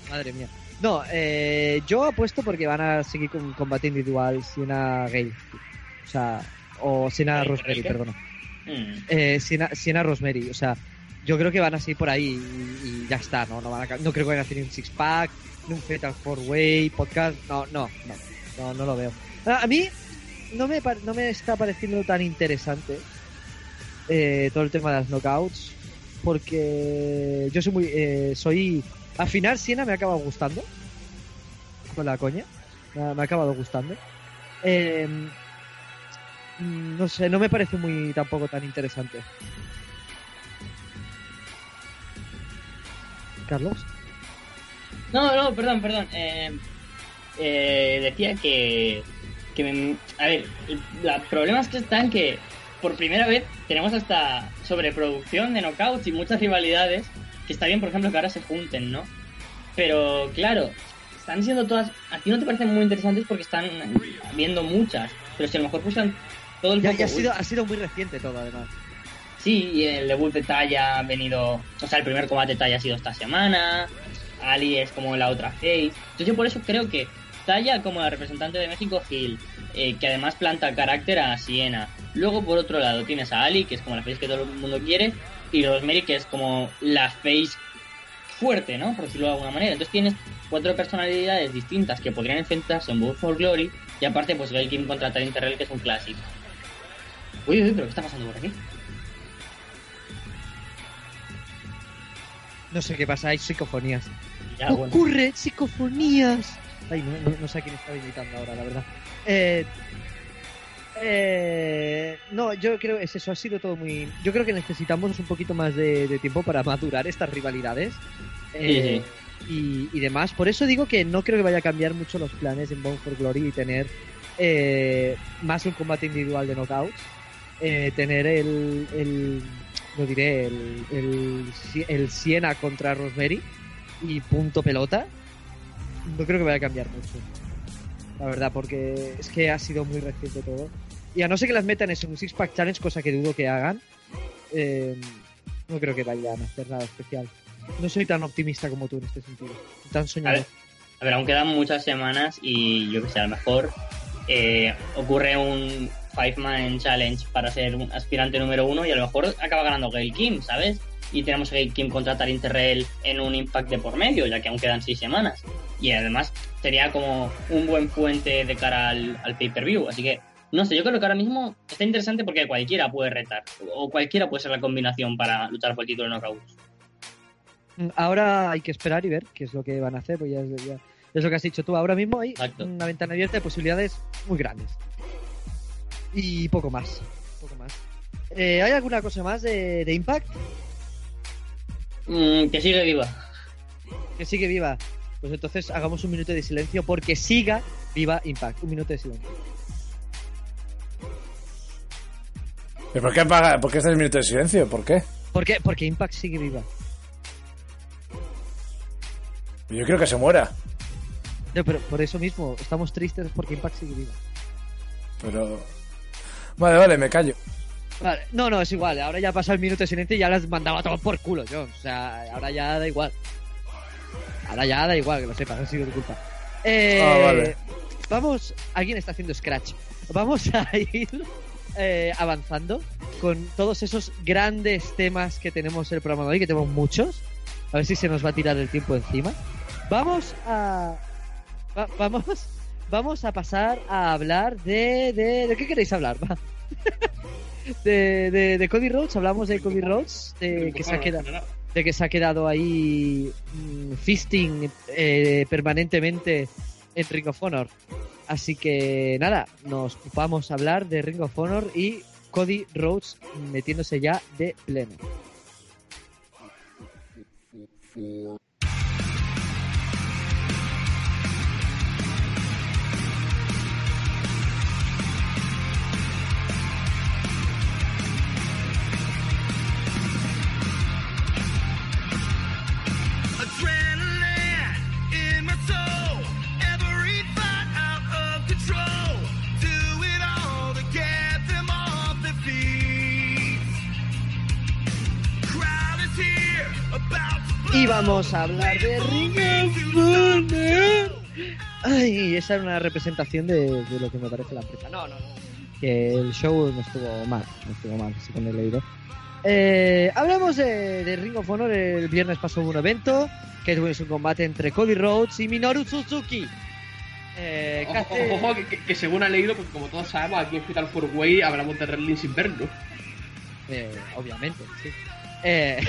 Madre mía. No, eh, yo apuesto porque van a seguir con combate individual Siena Gale. O sea, o Siena. Rosemary, perdona. Mm. Eh, Siena, Siena Rosemary, o sea, yo creo que van a seguir por ahí y, y ya está, ¿no? No, van a no creo que vayan a hacer un six pack, ni un Fatal Four Way, podcast, no, no, no, no, no lo veo. A, a mí no me, no me está pareciendo tan interesante eh, todo el tema de las knockouts, porque yo soy muy, eh, soy, al final Siena me ha acabado gustando, con la coña, me ha, acabado gustando. Eh, no sé, no me parece muy tampoco tan interesante. Carlos. No, no, perdón, perdón. Eh, eh, decía que, que me- a ver, el la- problema es que están que por primera vez tenemos hasta sobreproducción de knockouts y muchas rivalidades, que está bien, por ejemplo, que ahora se junten, ¿no? Pero claro, están siendo todas, a ti no te parecen muy interesantes porque están viendo muchas, pero si a lo mejor pusieran todo el Ya, ha, sido, ha sido muy reciente todo, además. Sí, y el debut de Taya ha venido. O sea, el primer combate de Taya ha sido esta semana. Ali es como la otra face. Entonces, yo por eso creo que Taya, como la representante de México, Gil, eh, que además planta carácter a Siena. Luego, por otro lado, tienes a Ali, que es como la face que todo el mundo quiere. Y Rosemary, que es como la face fuerte, ¿no? Por decirlo de alguna manera. Entonces, tienes cuatro personalidades distintas que podrían enfrentarse en Bound for Glory. Y aparte, pues Gail Kim contra Tarin Terrell, que es un clásico. Uy, uy, pero ¿qué está pasando por aquí? No sé qué pasa, hay psicofonías. Ya, bueno. Ocurre psicofonías. Ay, no, no- no sé a quién estaba imitando ahora, la verdad. Eh, eh, no, yo creo es eso, ha sido todo muy... Yo creo que necesitamos un poquito más de, de tiempo para madurar estas rivalidades. eh, Y, y demás. Por eso digo que no creo que vaya a cambiar mucho los planes en Bone for Glory y tener eh, más un combate individual de knockouts. eh, tener el, el lo diré, el, el Siena contra Rosemary y punto pelota. No creo que vaya a cambiar mucho. La verdad, porque es que ha sido muy reciente todo. Y a no ser que las metan en un Six Pack Challenge, cosa que dudo que hagan, eh, no creo que vayan a hacer nada especial. No soy tan optimista como tú en este sentido. Tan A soñador. ver, a ver, aún quedan muchas semanas y yo que sé, a lo mejor eh, ocurre un Five Man Challenge para ser un aspirante número uno y a lo mejor acaba ganando Gail Kim, ¿sabes? Y tenemos a Gail Kim contra Tarin Terrell en un impact de por medio, ya que aún quedan seis semanas. Y además sería como un buen puente de cara al, al pay-per-view. Así que, no sé, yo creo que ahora mismo está interesante porque cualquiera puede retar. O cualquiera puede ser la combinación para luchar por el título de knockouts. Mm, Ahora hay que esperar y ver qué es lo que van a hacer, pues ya, es- ya- es lo que has dicho tú. Ahora mismo hay Exacto. una ventana abierta de posibilidades muy grandes. Y poco más. Poco más. Eh, ¿Hay alguna cosa más de, de Impact Mm, que sigue viva. que sigue viva? Pues entonces hagamos un minuto de silencio porque siga viva Impact. Un minuto de silencio. ¿Pero por qué, por qué este minuto de silencio? ¿Por qué? ¿Por qué? Porque Impact sigue viva. Yo quiero que se muera. No, pero por eso mismo estamos tristes porque Impact sigue viva. Pero. Vale, vale, me callo. Vale, no, no, es igual. Ahora ya pasa el minuto silencio y ya las mandaba todo por culo, yo. O sea, ahora ya da igual. Ahora ya da igual, que lo sepas, ha sido tu culpa. Eh, Ah, vale. Vamos, alguien está haciendo scratch. Vamos a ir eh, avanzando con todos esos grandes temas que tenemos en el programa de hoy, que tenemos muchos. A ver si se nos va a tirar el tiempo encima. Vamos a. va- vamos. Vamos a pasar a hablar de. ¿De, de qué queréis hablar? Va. De, de, de Cody Rhodes, hablamos de Cody Rhodes, de que se ha quedado, de que se ha quedado ahí mm, fisting eh, permanentemente en Ring of Honor. Así que nada, nos vamos a hablar de Ring of Honor y Cody Rhodes metiéndose ya de pleno. Y vamos a hablar de Ring of Honor. Ay, esa era una representación de, de lo que me parece la empresa. No, no, no. Que el show no estuvo mal, no estuvo mal, según he leído. Eh, hablamos de, de Ring of Honor. El viernes pasó un evento que es un combate entre Cody Rhodes y Minoru Suzuki. Eh, Ojo, hace- ojo, ojo, que, según ha leído, porque como todos sabemos, aquí en Fatal 4 Way hablamos de wrestling sin verlo. Eh, obviamente, sí. Eh,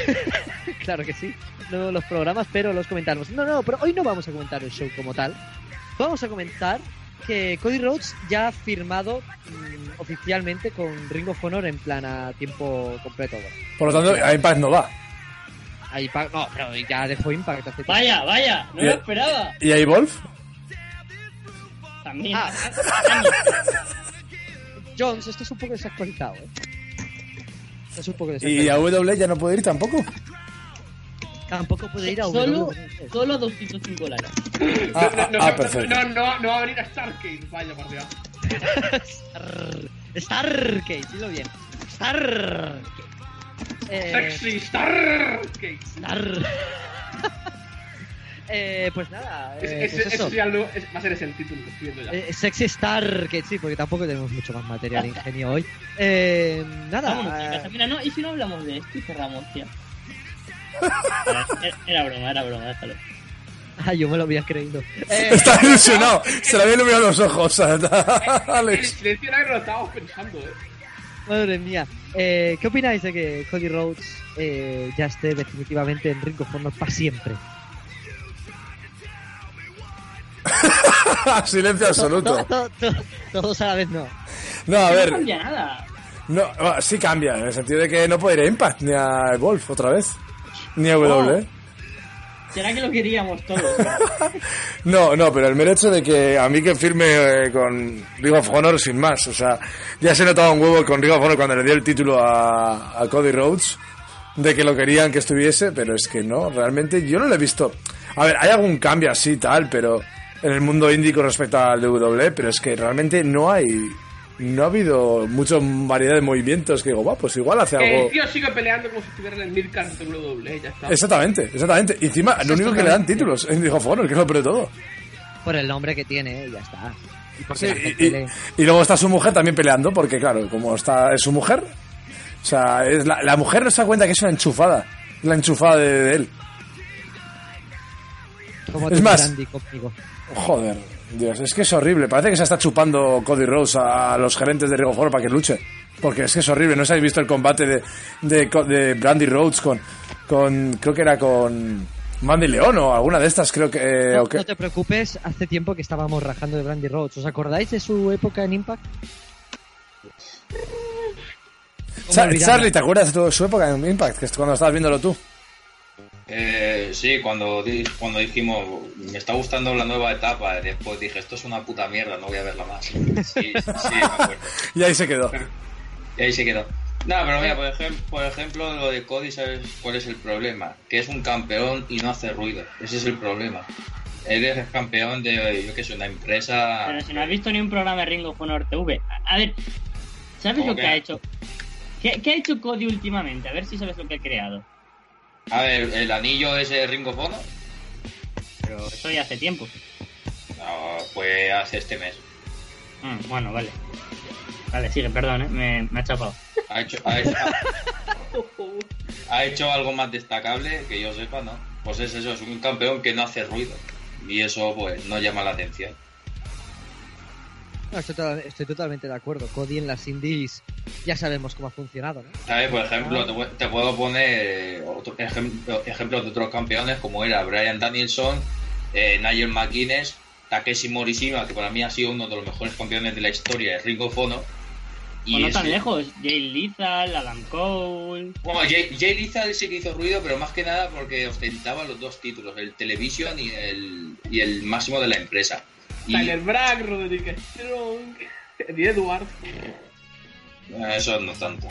claro que sí. No los programas, pero los comentamos. No, no, pero hoy no vamos a comentar el show como tal. Vamos a comentar que Cody Rhodes ya ha firmado mm, oficialmente con Ring of Honor en plan a tiempo completo. Bueno, Por lo tanto, a Impact no va. a Impact- no, pero ya dejó Impact hace tiempo. Vaya, vaya, no lo esperaba. ¿Y a Evolve? También. Ah. Jones, esto es un poco desactualizado, ¿eh? Es un poco ¿Y a W ya no puede ir tampoco? Tampoco puede ir a solo, WWE. solo a 205 dólares. Ah, no, ah, no, ah, no, perfecto. no, no, no va a venir a Starcade. Vaya, por Dios. Star- Starcade, dilo bien. Starcade. Eh, Sexy Starcade. Star- eh, pues nada, Es- eh, pues eso. va a ser ese el título que estoy viendo ya. Eh, Sexy Starcade, sí, porque tampoco tenemos mucho más material ingenio hoy. Eh, nada, Vámonos, chicas. eh, Mira, no, y si no hablamos de esto y cerramos, tía. Era, era broma, era broma, déjalo. ah, yo me lo había creído. Eh, Está ilusionado. Se le había iluminado los ojos. El Alex. silencio era que lo estábamos pensando, eh. Madre mía. Eh, ¿Qué opináis de que Cody Rhodes eh, ya esté definitivamente en Ring of Honor para siempre? Silencio absoluto. To- to- to- Todos a la vez no. No, a No ver, cambia nada. no, sí cambia, en el sentido de que no puede ir a Impact ni a Evolve otra vez. Ni a W. ¿Será que lo queríamos todos? No, no, pero el mero hecho de que a mí que firme eh, con Ring of Honor sin más, o sea, ya se notaba un huevo con Ring of Honor cuando le dio el título a, a Cody Rhodes, de que lo querían que estuviese, pero es que no, realmente yo no lo he visto. A ver, hay algún cambio así tal, pero en el mundo indie con respecto al WWE, pero es que realmente no hay, no ha habido mucha variedad de movimientos que digo, va, pues igual hace algo. el tío sigue peleando como si estuviera en el Midcard de WWE, ya está. Exactamente, exactamente. Y encima, lo único que le dan títulos Ring of Honor, que es lo peor de todo. Por el nombre que tiene, ya está. Y Sí, le- luego está su mujer también peleando, porque claro, como está es su mujer, o sea, es la, la mujer no se da cuenta que es una enchufada, la enchufada de, de él. Como es más- conmigo. Joder, Dios, es que es horrible. Parece que se está chupando Cody Rose a los gerentes de Ring of Honor para que luche. Porque es que es horrible. No si habéis visto el combate de, de, de Brandy Rhodes con, con. Creo que era con. Mandy León o alguna de estas, creo que. eh, No, te preocupes, hace tiempo que estábamos rajando de Brandy Rhodes. ¿Os acordáis de su época en Impact? ¿Cómo Cha- olvidarla? Charlie, ¿te acuerdas de su época en Impact? Que es cuando estabas viéndolo tú. Eh, sí, cuando, cuando dijimos, me está gustando la nueva etapa, después dije, esto es una puta mierda, no voy a verla más. Sí, sí, me acuerdo. Y ahí se quedó. Y ahí se quedó. No, pero mira, por, ejem- por ejemplo, lo de Cody, ¿sabes cuál es el problema? Que es un campeón y no hace ruido. Ese es el problema. Eres campeón de, yo que sé, una empresa... Pero si no has visto ni un programa de Ring of Honor TV. A, ver, ¿sabes ¿Cómo lo que que? ha hecho? ¿Qué, qué ha hecho Cody últimamente? A ver si sabes lo que ha creado. A ver, el anillo ese Ring of Honor, Pero eso ya hace tiempo. no, pues hace este mes. Mm, bueno, vale. Vale, sigue, perdón, ¿eh? me, me ha chapado. Ha hecho, ha, hecho, ha hecho algo más destacable que yo sepa, ¿no? Pues es eso, es un campeón que no hace ruido. Y eso, pues, no llama la atención. No, estoy, to- estoy totalmente de acuerdo. Cody en las indies ya sabemos cómo ha funcionado, ¿no? ¿Sabes? Por ejemplo, te, pu- te puedo poner otro ejemplo, ejemplos de otros campeones como era Brian Danielson, eh, Nigel McGuinness, Takeshi Morishima, que para mí ha sido uno de los mejores campeones de la historia de Ring of Honor. O no es- tan lejos. Jay Lethal, Adam Cole. Bueno, Jay, Jay Lethal sí que hizo ruido, pero más que nada porque ostentaba los dos títulos, el Television y el, y el máximo de la empresa. Tyler Bragg, Roderick Strong, Eddie Edwards. bueno, eso no tanto.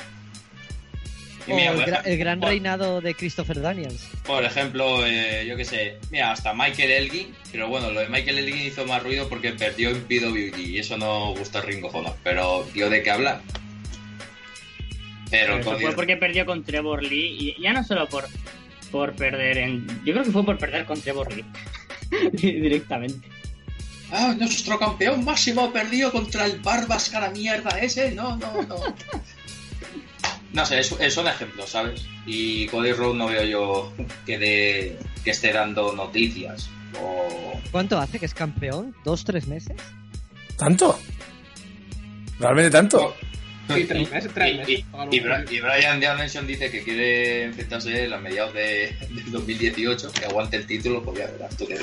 Y O mira, el, ejemplo- gran por- reinado de Christopher Daniels. Por ejemplo, eh, yo qué sé, mira, hasta Michael Elgin, pero bueno, lo de Michael Elgin hizo más ruido porque perdió en PWG y eso no gusta a Ringo Honor, pero dio de qué hablar. Pero Pero fue porque perdió con Trevor Lee. Y ya no solo por, por perder en. Yo creo que fue por perder con Trevor Lee. Directamente. Ah, nuestro campeón máximo perdió contra el Barbas cara mierda ese, no, no, no. No sé, es, es- son ejemplos, ¿sabes? Y Cody Rhodes no veo yo que, de, que esté dando noticias. O... ¿Cuánto hace que es campeón? ¿Dos, tres meses? ¿Tanto? ¿Realmente tanto? Sí, tres meses, tres Y- meses. Y, y y Brian Danielson dice que quiere enfrentarse a mediados de, del 2018, que aguante el título, pues ya verás tú qué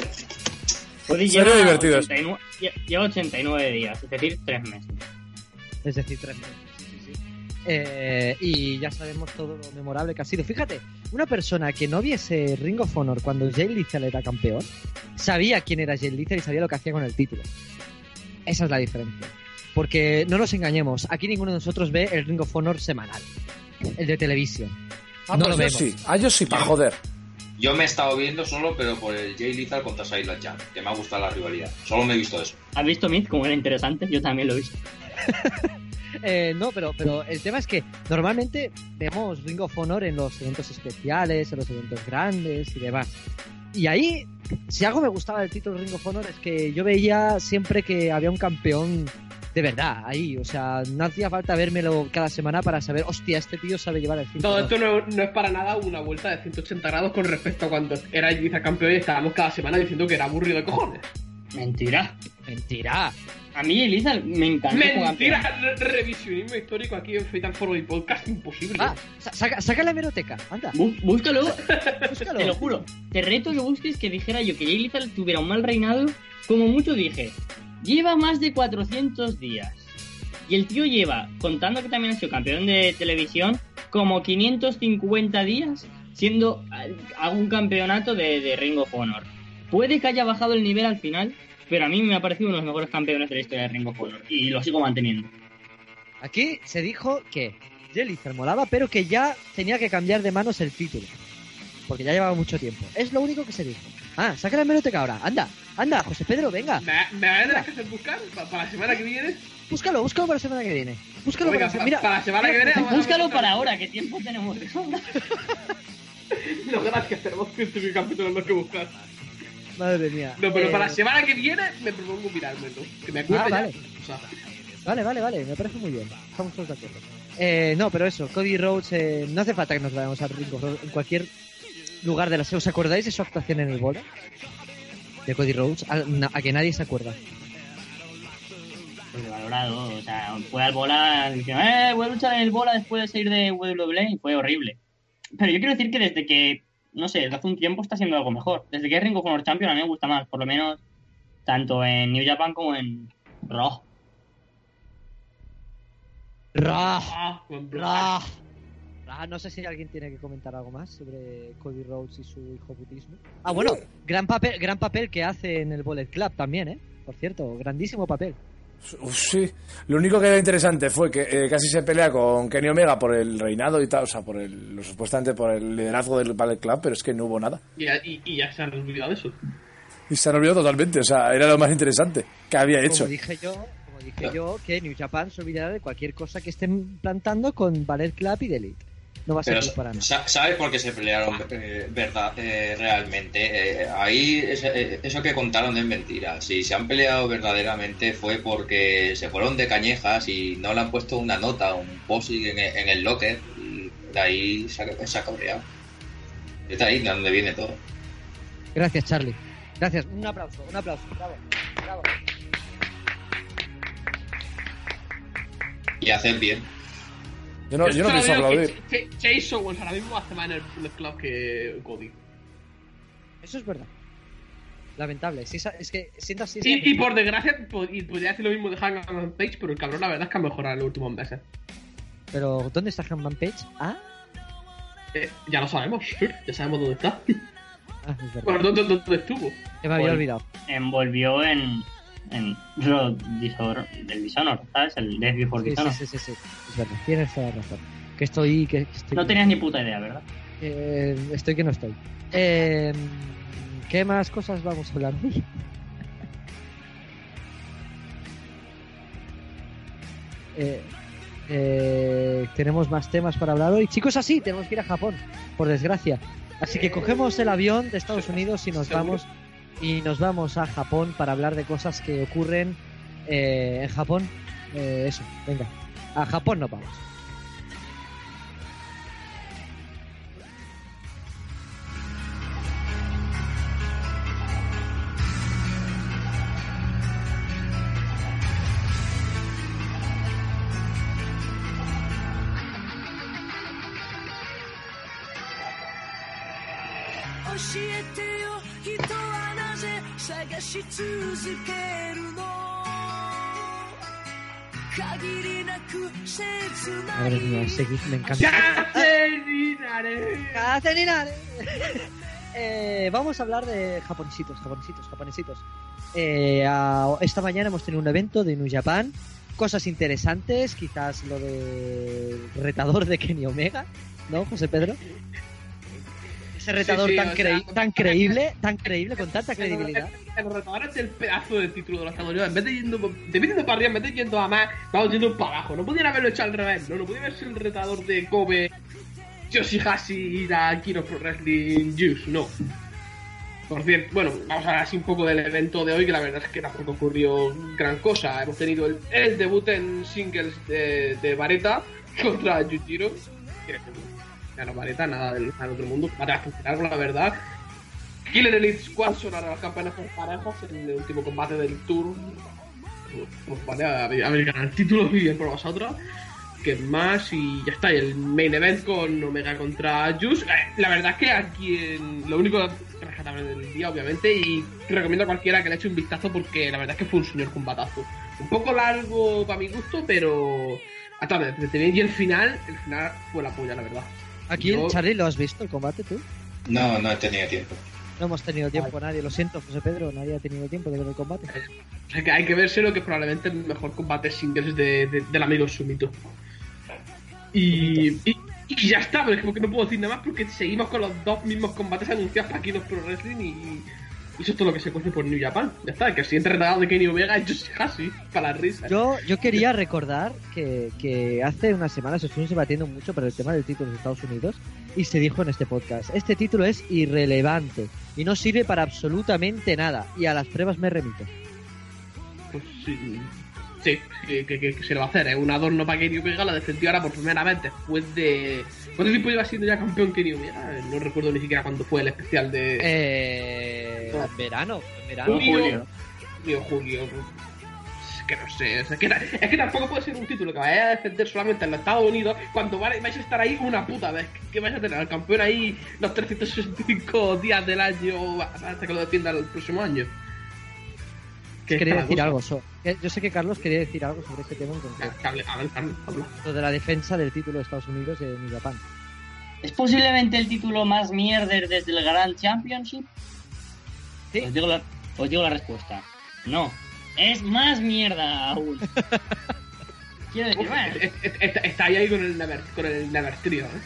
Sería lleva divertido. 89, lle- lleva 89 días, es decir, 3 meses. Es decir, tres meses. Sí, sí, sí. Eh, y ya sabemos todo lo memorable que ha sido. Fíjate, una persona que no viese Ring of Honor cuando Jay Lethal era campeón, sabía quién era Jay Lethal y sabía lo que hacía con el título. Esa es la diferencia. Porque no nos engañemos, aquí ninguno de nosotros ve el Ring of Honor semanal, el de televisión. Ah, no pues lo yo vemos. sí. Ah, yo sí, para joder. Yo me he estado viendo solo, pero por el Jay Lethal contra Silent Jan, que me ha gustado la rivalidad. Solo me he visto eso. ¿Has visto Myth como era interesante? Yo también lo he visto. Eh, no, pero, pero el tema es que normalmente vemos Ring of Honor en los eventos especiales, en los eventos grandes y demás. Y ahí, si algo me gustaba del título Ring of Honor es que yo veía siempre que había un campeón de verdad ahí. O sea, no hacía falta vérmelo cada semana para saber, hostia, este tío sabe llevar el Todo cinturón. esto no, no es para nada una vuelta de 180 grados con respecto a cuando era Ibiza campeón y estábamos cada semana diciendo que era aburrido de cojones. Mentira. Mentira. A mí Elisa me encanta. Mentira, re- revisionismo histórico aquí en Fatal Forward Podcast, imposible. Ah, sa- saca, saca la hemeroteca, anda. Bú- Búscalo. Búscalo. Te lo juro. Te reto que busques que dijera yo que Jay Lethal tuviera un mal reinado. Como mucho dije, lleva más de 400 días. Y el tío lleva, contando que también ha sido campeón de televisión, como 550 días siendo a- a un campeonato de, de Ring of Honor. Puede que haya bajado el nivel al final, pero a mí me ha parecido uno de los mejores campeones de la historia de Ring of Honor. Y lo sigo manteniendo. Aquí se dijo que Jellifer molaba, pero que ya tenía que cambiar de manos el título. Porque ya llevaba mucho tiempo. Es lo único que se dijo. Ah, saca la hemeroteca ahora. Anda, anda, José Pedro, venga. ¿Me, me vas a tener que hacer buscar pa- para la semana que viene? Búscalo, búscalo para la semana que viene. Búscalo para, pa- mira, para la semana que viene. Búscalo para ahora, que tiempo tenemos de sobra. No, gracias, tenemos que este capítulo en los que buscar. Madre mía. No, pero Eh, para la semana que viene me propongo mirármelo. Que me acuerde Ah, ya. vale. O sea, Vale, vale, vale, me parece muy bien. Estamos todos de acuerdo. Eh, no, pero eso, Cody Rhodes, eh, no hace falta que nos vayamos a Ring of Honor. En cualquier lugar de la serie. ¿Os acordáis de su actuación en el bola? De Cody Rhodes, a, que nadie se acuerda. Valorado, o sea, fue al bola diciendo, eh, voy a luchar en el bola después de salir de WWE y fue horrible. Pero yo quiero decir que desde que, no sé, desde hace un tiempo está siendo algo mejor. Desde que es Ring of Honor Champion a mí me gusta más, por lo menos tanto en New Japan como en Raw. Ra, ah, no sé si alguien tiene que comentar algo más sobre Cody Rhodes y su hijoputismo. Ah, bueno, gran papel, gran papel que hace en el Bullet Club también, ¿eh? Por cierto, grandísimo papel. Uf, sí. Lo único que era interesante fue que eh, casi se pelea con Kenny Omega por el reinado y tal, o sea, por el, lo- supuestamente por el liderazgo del Ballet Club, pero es que no hubo nada. Y, ya- y, y ya se han olvidado de eso. Y se han olvidado totalmente, o sea, era lo más interesante que había hecho. Como dije yo, como dije yo, que New Japan se olvidará de cualquier cosa que estén plantando con Ballet Club y The Elite. No va a servir para nada. sa- ¿sabes por qué se pelearon eh, verdad, eh, realmente? Eh, ahí es- eso que contaron es mentira. Si se han peleado verdaderamente fue porque se fueron de cañejas y no le han puesto una nota, un posing en, el- en el locker y de ahí se ha, se ha cabreado. Es de ahí de donde viene todo. Gracias, Charlie. Gracias. Un aplauso, un aplauso. Bravo. Bravo. Y hacer bien. Yo no, yo no pienso aplaudir. Ch- Ch- Chase Owens ahora mismo hace más en el Bullet Club que Cody. Eso es verdad. Lamentable. Si esa- es que siento así. Y, por desgracia, y podría decir lo mismo de Hangman Page, pero el cabrón la verdad es que ha mejorado en los últimos meses. Pero, ¿dónde está Hangman Page? Ah, Eh, ya lo sabemos, sure, ya sabemos dónde está. ah es verdad. Bueno, ¿dónde, dónde estuvo? Que me había Bueno. olvidado. Envolvió en, en Dishonor, del Dishonor, ¿sabes? El Death Before Sí, Dishonor. sí, sí, sí, sí. Es verdad. Tienes toda la razón. Que estoy. Que, que estoy No tenías ni puta idea, ¿verdad? Eh, estoy que no estoy. Eh, ¿Qué más cosas vamos a hablar hoy? Eh, eh, tenemos más temas para hablar hoy. Chicos, así, tenemos que ir a Japón, por desgracia. Así que cogemos el avión de Estados Unidos y nos ¿Seguro? vamos y nos vamos a Japón para hablar de cosas que ocurren eh, en Japón. Eh, eso, venga, a Japón nos vamos. Eh, vamos a hablar de japonesitos, japonesitos, japonesitos. Eh, a- esta mañana hemos tenido un evento de New Japan, cosas interesantes, quizás lo de retador de Kenny Omega, ¿no, José Pedro? Ese retador sí, tan, sea, tan creíble, tan creíble, con tanta credibilidad. El retador es el pedazo del título de los Estados Unidos. En vez de yendo, de vez yendo para arriba, en vez de yendo a más, vamos yendo para abajo. No podían haberlo hecho al revés, ¿no? No podía haber sido el retador de Kobe, Yoshihashi y la Kino Pro Wrestling Juice, no. Por cierto, bueno, vamos a hablar así un poco del evento de hoy, que la verdad es que tampoco ocurrió gran cosa. Hemos tenido el, el debut en singles de, de Vareta contra Yujiro. Que ganó Vareta, nada del nada otro mundo. Para funcionar, la verdad. Killer Elite Squad sonaron las campanas por parejos en el último combate del Tour. Pues vale, a ver, ganar el título muy bien por vosotros. Que más y ya está. Y el main event con Omega contra Juice. Eh, la verdad es que aquí en- lo único rescatable del día, obviamente, y recomiendo a cualquiera que le eche un vistazo porque la verdad es que fue un señor combatazo. Un poco largo para mi gusto, pero hasta entretenía. Y el final, el final fue la polla, la verdad. Aquí, Yo- Charlie, ¿lo has visto el combate tú? No, no he tenido tiempo. No hemos tenido tiempo nadie, lo siento, José Pedro, nadie ha tenido tiempo de ver el combate. O sea que hay que vérselo que es probablemente el mejor combate singles de, de- del amigo Sumito. Y, y, y ya está, pero es como que no puedo decir nada más porque seguimos con los dos mismos combates anunciados para Kino Pro Wrestling y, y eso es todo lo que se cuece por New Japan. Ya está, que el siguiente retratado de Kenny Omega es Yoshihashi, para la risa. Yo, yo quería recordar que, que hace unas semanas estuvimos debatiendo mucho por el tema del título de Estados Unidos y se dijo en este podcast, este título es irrelevante y no sirve para absolutamente nada y a las pruebas me remito. Pues sí, sí que, que- que- que se lo va a hacer. Es un adorno para Kenny Omega, lo defendió ahora por primera vez después de... ¿Cuánto tiempo lleva siendo ya campeón Kenny Omega? No recuerdo ni siquiera cuándo fue el especial de... Eh, en verano, verano. Julio. Julio, Julio. Es que no sé, es que, es que tampoco puede ser un título que vayáis a defender solamente en los Estados Unidos cuando vais vais a estar ahí una puta vez. Que vais a tener al campeón ahí los 365 días del año hasta que lo defienda el próximo año. Quería decir algo, so- yo sé que Carlos quería decir algo sobre este tema en concreto, que hable- hable, hable, hable. lo de la defensa del título de Estados Unidos de New Japan. ¿Es posiblemente el título más mierder desde el Grand Championship? Sí. Os digo la, os digo la respuesta. No. Es más mierda aún. Quiero decir, bueno, es- Está, está ahí, ahí con el Never, con el Never Trio, ¿eh?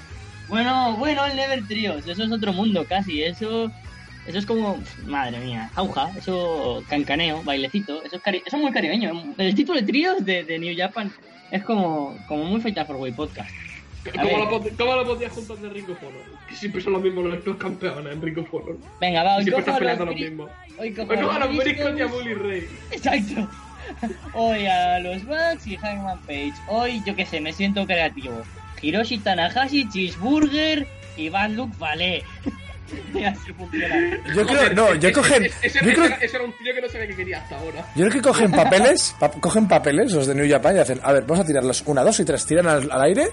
bueno, bueno, el Never Trios, eso es otro mundo casi, eso eso es como, madre mía, auja, eso cancaneo, bailecito, eso es, cari- eso es muy caribeño. El título de tríos de, de New Japan es como, como muy Fatal for Way Podcast. ¿Cómo lo, ¿Cómo lo podías juntar de Honor? Que siempre son los mismos los, campeones en Honor. Venga, va, hoy siempre cojo peleando los, mismos. hoy cojo a los. Briscoes y a Bully Ray. Exacto. Hoy a los Bucks y Hangman Page. Hoy, yo qué sé, me siento creativo. Hiroshi Tanahashi, Cheeseburger y Van Luke Vale. Yo creo, no, yo cogen. ese- Yo creo, ese era un tío que no sabía que quería hasta ahora. yo creo que cogen papeles, pa- cogen papeles, los de New Japan, y hacen, a ver, vamos a tirarlos una, dos y tres, tiran al, al aire,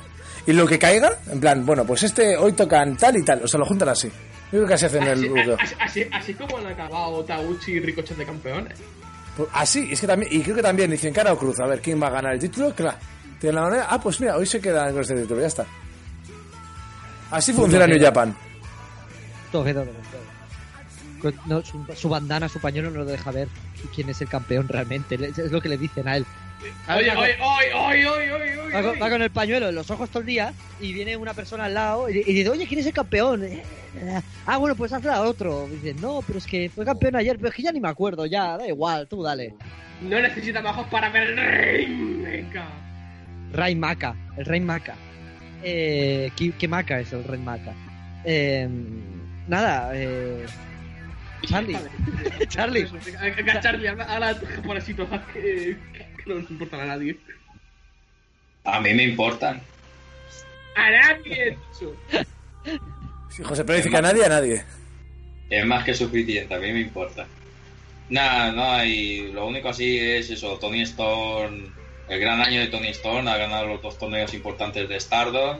y lo que caiga, en plan, bueno, pues este hoy tocan tal y tal, o sea, lo juntan así. Yo creo que así hacen el Así, buqueo. así, así- así como han acabado Taguchi y Ricochet de campeones. Pues así, es que también, y creo que también dicen cara o cruz, a ver quién va a ganar el título, claro. Tienen la manera, ah, pues mira, hoy se quedan con este título, ya está. Así funciona New Japan. No, su, su bandana, su pañuelo no lo deja ver quién es el campeón realmente. Es lo que le dicen a él. Oye, va, oye, oye, oye, va con- va con el pañuelo en los ojos todo el día y viene una persona al lado y, y dice, oye, ¿quién es el campeón? Eh, eh, Ah, bueno, pues hazla a otro. Y dice, no, pero es que fue campeón ayer, pero es que ya ni me acuerdo, ya, da igual, tú dale. No necesita bajos para ver el ring. Venga. Rey Maca, el Rey Maca. Eh, ¿qué, qué Maca es el Rey Maca? Eh, nada, eh, Charlie. Charlie. Venga, Charlie, habla, habla japonesito que, que no nos importa a nadie. A mí me importan. A nadie, dicho. Si José dice que a nadie, a nadie. Es más que suficiente, a mí me importa. Nada, no hay. Lo único así es eso: Tony Storm. El gran año de Tony Storm ha ganado los dos torneos importantes de Stardom.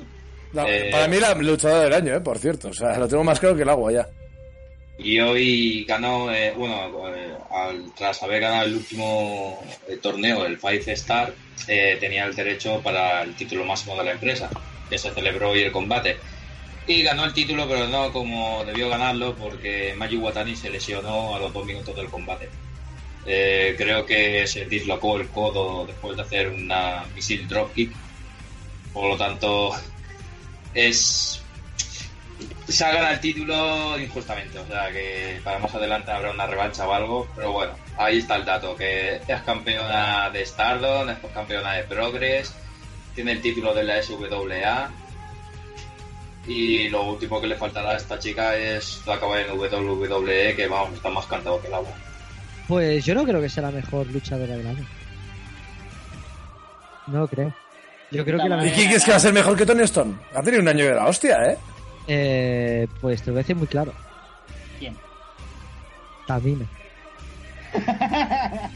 No, Eh, Para mí la luchadora del año, eh, por cierto. O sea, lo tengo más claro que el agua ya. Y hoy ganó, eh, bueno, eh, al- tras haber ganado el último torneo, el Five Star, tenía el derecho para el título máximo de la empresa, que se celebró hoy el combate. Y ganó el título, pero no como debió ganarlo, porque Mayu Watani se lesionó a los dos minutos del combate. Eh, creo que se dislocó el codo después de hacer una misil dropkick. Por lo tanto, es se ha ganado el título injustamente, o sea que para más adelante habrá una revancha o algo, pero bueno, ahí está el dato, que es campeona de Stardom, es campeona de Progress, tiene el título de la SWA y lo último que le faltará a esta chica es acabar en WWE, que vamos, está más cantado que el agua. Pues yo no creo que sea la mejor luchadora del año. No creo. Yo creo que la ¿Y quién crees que va a ser mejor que Tony Storm? Ha tenido un año de la hostia, ¿eh? Eh, pues te lo voy a decir muy claro. ¿Quién? Tamina.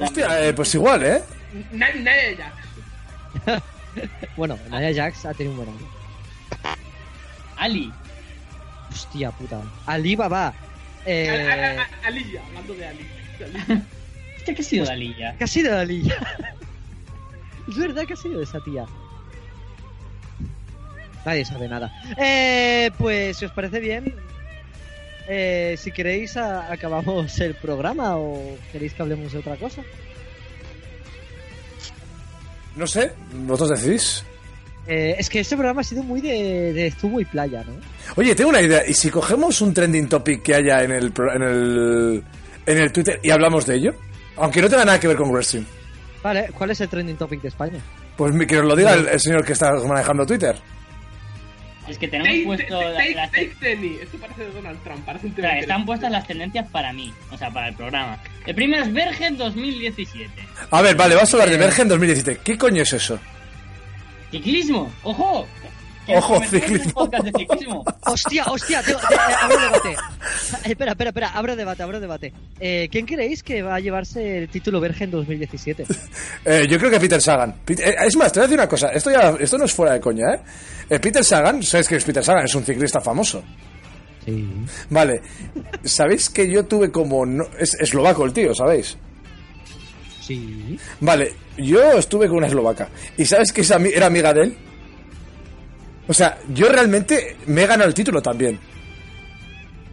Hostia, eh, pues igual, ¿eh? Na- Nadie ya. Bueno, Naya Jax ha tenido un buen año. Ali. Hostia puta. Alibaba. Eh, A- a- a- Alilla, hablando de Ali. Ali. Hostia, ¿qué ha sido de Ali ya? ¿Qué ha sido de Ali? Es verdad que ha sido de esa tía. Nadie sabe nada. Eh, pues, si os parece bien, eh, si queréis, a- acabamos el programa o queréis que hablemos de otra cosa. No sé, vosotros decidís. Eh, es que este programa ha sido muy de, de zumo y playa, ¿no? Oye, tengo una idea. ¿Y si cogemos un trending topic que haya en el, en el, en el Twitter y hablamos de ello? Aunque no tenga nada que ver con wrestling. Vale, ¿cuál es el trending topic de España? Pues que nos lo diga el, el señor que está manejando Twitter. Es que tenemos Take, puesto take, la- take, las. Esto parece de Donald Trump. Parece un O sea, tema están puestas las tendencias para mí, o sea, para el programa. El primero es Vergen 2017. A ver, vale, vamos a hablar de Eh. Vergen 2017. ¿Qué coño es eso? Ciclismo, ojo. Ojo, ciclismo. un podcast de ciclismo. ¡Hostia, hostia! tengo- te- eh, abro debate. Eh, espera, espera, espera. Abro debate, abro debate. Eh, ¿Quién creéis que va a llevarse el título Vergen 2017? Eh, yo creo que Peter Sagan. Eh, es más, te voy a decir una cosa. Esto, ya, esto no es fuera de coña, ¿eh? Eh, Peter Sagan, ¿sabes que es Peter Sagan? Es un ciclista famoso. Sí. Vale. ¿Sabéis que yo tuve como... no- es eslovaco el tío, ¿sabéis? Sí. Vale, yo estuve con una eslovaca. ¿Y sabes que esa era amiga de él? O sea, yo realmente me he ganado el título también.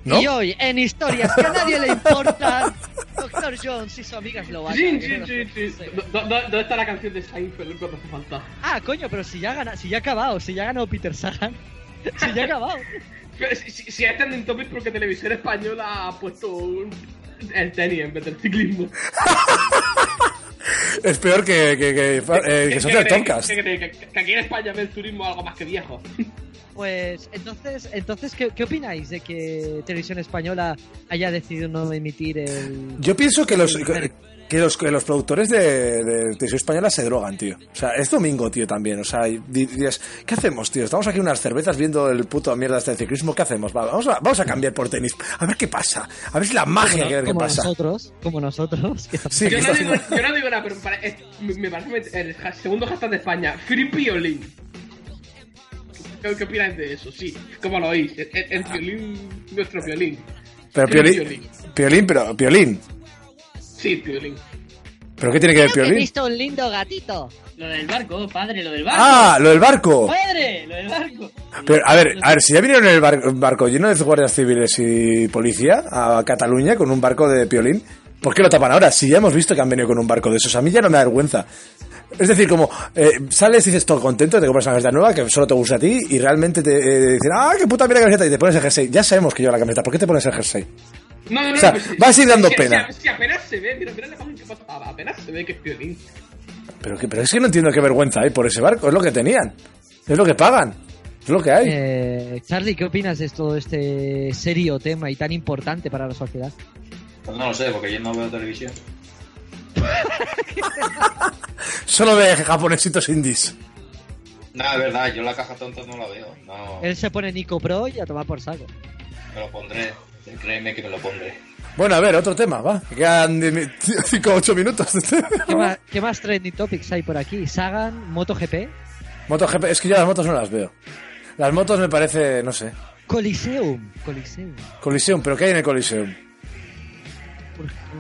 ¿No? Y hoy, en historias que a nadie le importan, Doctor Jones y su amiga eslovaca. Sí, sí, no sí, sí. conoce. ¿Dó- dó- ¿Dónde está la canción de Seinfeld cuando hace falta? Ah, coño, pero si ya ha ganado, si ya ha acabado, si ya ha ganado Peter Sagan. Si ya ha acabado. Pero si, si, si es trending topic porque Televisión Española ha puesto un- el tenis en vez del ciclismo. Es peor que, que, que, eh, que Social. ¿Que, que aquí en España ve el turismo algo más que viejo. Pues entonces, entonces ¿qué, qué opináis de que Televisión Española haya decidido no emitir el... Yo pienso que los, que los, que los productores de, de Televisión Española se drogan, tío. O sea, es domingo, tío, también. O sea, dirías, ¿qué hacemos, tío? Estamos aquí unas cervezas viendo el puto mierda este de ciclismo. ¿Qué hacemos? Va, vamos, a, vamos a cambiar por tenis. A ver qué pasa. A ver si la magia que, que como pasa. nosotros, como nosotros. Sí, Yo no, digo, haciendo- yo no digo nada, pero me es- parece el segundo hashtag de España, Free Piolín. ¿Qué, qué opináis de eso? Sí, ¿cómo lo oís? El, el- el violín, nuestro violín. Pero Piolín, Piolín, pero Piolín. Sí, Piolín. ¿Pero qué tiene que ver que he Piolín? visto un lindo gatito. Lo del barco, padre, lo del barco. Ah, lo del barco. Padre, lo del barco. Pero, a ver, a ver, si ya vinieron en el bar- barco lleno de guardias civiles y policía a Cataluña con un barco de Piolín, ¿por qué lo tapan ahora? Si ya hemos visto que han venido con un barco de esos, a mí ya no me da vergüenza. Es decir, como eh, sales y dices todo contento, te compras una camiseta nueva que solo te gusta a ti y realmente te eh, dicen, ah, qué puta mierda camiseta y te pones el jersey. Ya sabemos que lleva la camiseta, ¿por qué te pones el jersey? No, no, no. O sea, pues, vas a ir dando si- pena. Si, si apenas se ve, mira, mira la pasa. Apenas se ve que es Piolín. Pero, que, pero es que no entiendo qué vergüenza hay por ese barco, es lo que tenían, es lo que pagan, es lo que hay. Eh, Charlie, ¿qué opinas de todo este serio tema y tan importante para la sociedad? Pues no lo sé, porque yo no veo televisión. Solo de japonesitos indies. Nada, es verdad, yo la caja tonta no la veo. No, Él se pone Nico Pro y a tomar por saco. me lo pondré. Créeme que me lo pondré. Bueno, a ver, otro tema, va. Que quedan 5 o 8 minutos. ¿Qué más, ¿Qué más trending topics hay por aquí? Sagan, MotoGP, MotoGP, es que yo las motos no las veo. Las motos me parece, no sé. Coliseum. Coliseum. Coliseum, pero ¿qué hay en el Coliseum?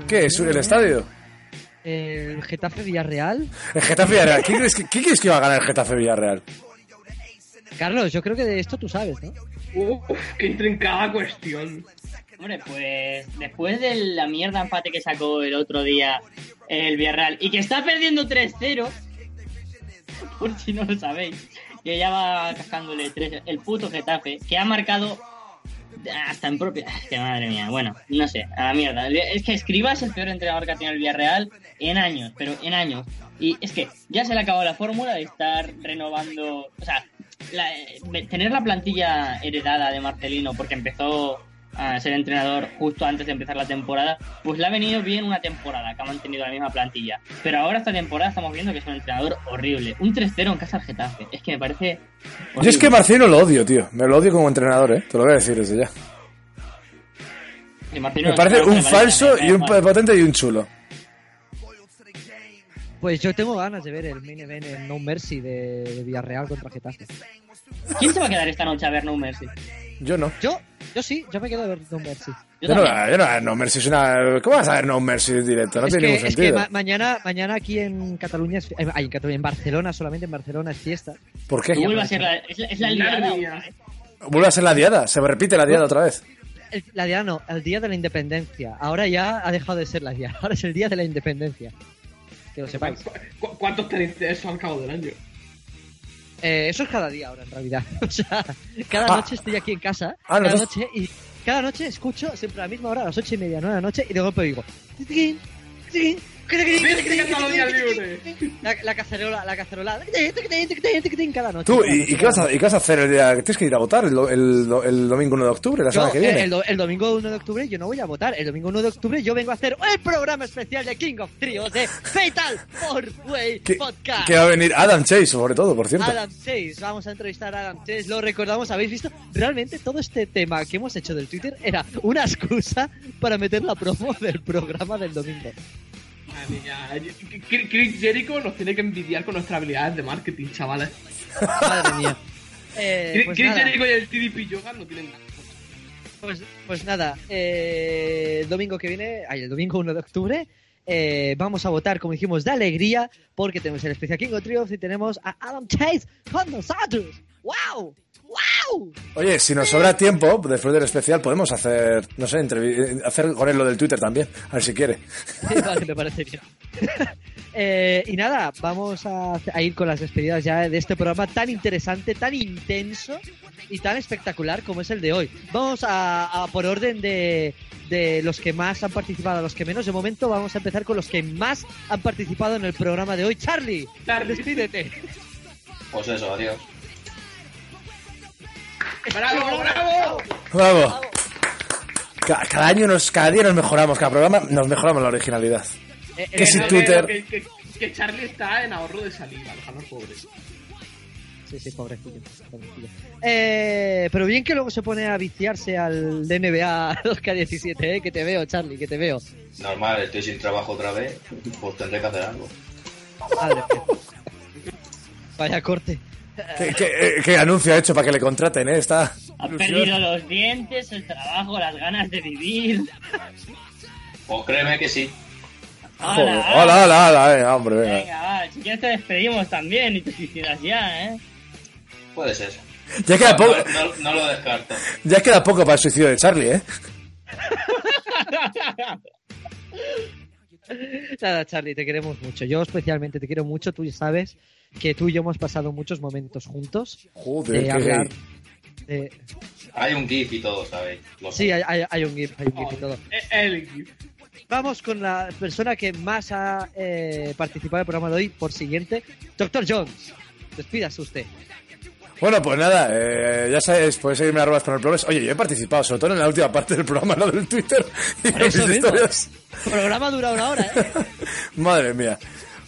¿Qué es? ¿El estadio? El Getafe Villarreal. El Getafe Villarreal. ¿Qué crees que, qué crees que va a ganar el Getafe Villarreal? Carlos, yo creo que de esto tú sabes, ¿no? Uf, qué intrincada cuestión. Hombre, pues después de la mierda empate que sacó el otro día el Villarreal y que está perdiendo 3-0, por si no lo sabéis, que ya va cascándole 3 el puto Getafe, que ha marcado hasta en propia... Es que madre mía, bueno, no sé, a la mierda. Es que Escriba es el peor entrenador que ha tenido el Villarreal en años, pero en años. Y es que ya se le acabó la fórmula de estar renovando, o sea, la- eh, tener la plantilla heredada de Marcelino porque empezó a ser entrenador justo antes de empezar la temporada, pues le ha venido bien una temporada que ha mantenido la misma plantilla. Pero ahora esta temporada estamos viendo que es un entrenador horrible. Un 3-0 en casa al Getafe. Es que me parece... Yo es que. Marcelino lo odio, tío. Me lo odio como entrenador, ¿eh? Te lo voy a decir desde ya. Me parece un falso y un potente y un chulo. Pues yo tengo ganas de ver el main event en No Mercy de, de Villarreal contra Getafe. ¿Quién se va a quedar esta noche a ver No Mercy? Yo no. Yo, yo sí, yo me quedo a ver No Mercy. Yo Yo no, yo no, no Mercy es una. ¿Cómo vas a ver No Mercy directo? No es, tiene que, ningún es que sentido. ma- mañana, mañana aquí en Cataluña, es, eh, ay, en Cataluña, en Barcelona, solamente en Barcelona es fiesta. ¿Por qué? Vuelve a ser la, es, la- es la liada. Vuelve a ser la diada. Se repite la diada otra vez. La diada no, el día de la independencia. Ahora ya ha dejado de ser la diada, ahora es el día de la independencia. Que lo sepáis. ¿Cu- cu- ¿Cuántos tenéis de eso al cabo del año? Eh, eso es cada día ahora, en realidad. O sea, cada Ah. noche estoy aquí en casa, Ah, cada noche, y cada noche escucho siempre a la misma hora, a las ocho y media, nueve de la noche, y de golpe digo... "Tiquín, tiquín, Tienes La, la cacerola, la cacerola, cada noche. Tú, ¿y, y qué, vas a, ¿y qué vas a hacer el día tienes que ir a votar el, el, el domingo 1 de octubre, la Yo, semana que eh, viene? El, el domingo 1 de octubre yo no voy a votar. El domingo 1 de octubre yo vengo a hacer el programa especial de King of Trios de Fatal Four Way que, Podcast. que va a venir Adam Chase, sobre todo, por cierto. Adam Chase, vamos a entrevistar a Adam Chase, lo recordamos, habéis visto, realmente todo este tema que hemos hecho del Twitter era una excusa para meter la promo del programa del domingo. Chris- Jericho nos tiene que envidiar con nuestras habilidades de marketing, chavales. Madre mía. Eh, Chris pues Chris nada. Jericho y el TDP Yoga no tienen nada. Pues, pues nada, eh, el domingo que viene, ay, el domingo 1 de octubre, eh, vamos a votar, como dijimos, de alegría, porque tenemos el especial King of Trios y tenemos a Adam Chase con nosotros. ¡Wow! ¡Wow! Oye, si nos sobra tiempo, después del especial, podemos hacer, no sé, hacer con él lo del Twitter también, a ver si quiere. Sí, vale, me parece bien. Eh, y nada, vamos a, a ir con las despedidas ya de este programa tan interesante, tan intenso y tan espectacular como es el de hoy. Vamos a, a por orden de, de los que más han participado a los que menos. De momento vamos a empezar con los que más han participado en el programa de hoy. Charlie, Charlie. despídete. Pues eso, adiós. ¡Bravo, bravo! Bravo. Ca- Cada año nos, cada día nos mejoramos, cada programa nos mejoramos la originalidad. Eh, Que eh, si Eh, Twitter- Que, que- que Charlie está en ahorro de saliva, los pobres. Sí, sí, pobrecillo. pobrecillo. Eh, pero bien que luego se pone a viciarse al DNBA 2K17, eh, que te veo, Charlie, que te veo. Normal, estoy sin trabajo otra vez, pues tendré que hacer algo. Madre mía. Vaya corte. ¿Qué, qué, eh, qué anuncio ha hecho para que le contraten, eh? Está... Ha perdido los dientes, el trabajo, las ganas de vivir. Pues créeme que sí. Hola, hola, hola, venga, hombre, venga. Venga, va, si quieres te despedimos también y te suicidas ya, ¿eh? Puede ser. Ya queda, No, poco, no- no lo descarto. ya queda poco para el suicidio de Charlie, ¿eh? Nada, Charlie, te queremos mucho. Yo especialmente te quiero mucho. Tú sabes que tú y yo hemos pasado muchos momentos juntos. Joder, de hablar. de- Hay un GIF y todo, ¿sabéis? Sí, hay, hay- hay un GIF, hay un GIF y todo. Eh, El GIF. Vamos con la persona que más ha eh, participado en el programa de hoy, por siguiente, Doctor Jones. Despídase usted. Bueno, pues nada, eh, ya sabéis, podéis seguirme en arroba el progres. Oye, yo he participado, sobre todo en la última parte del programa, lo del Twitter y con eso mis mismo. historias. El programa dura una hora, ¿eh? Madre mía.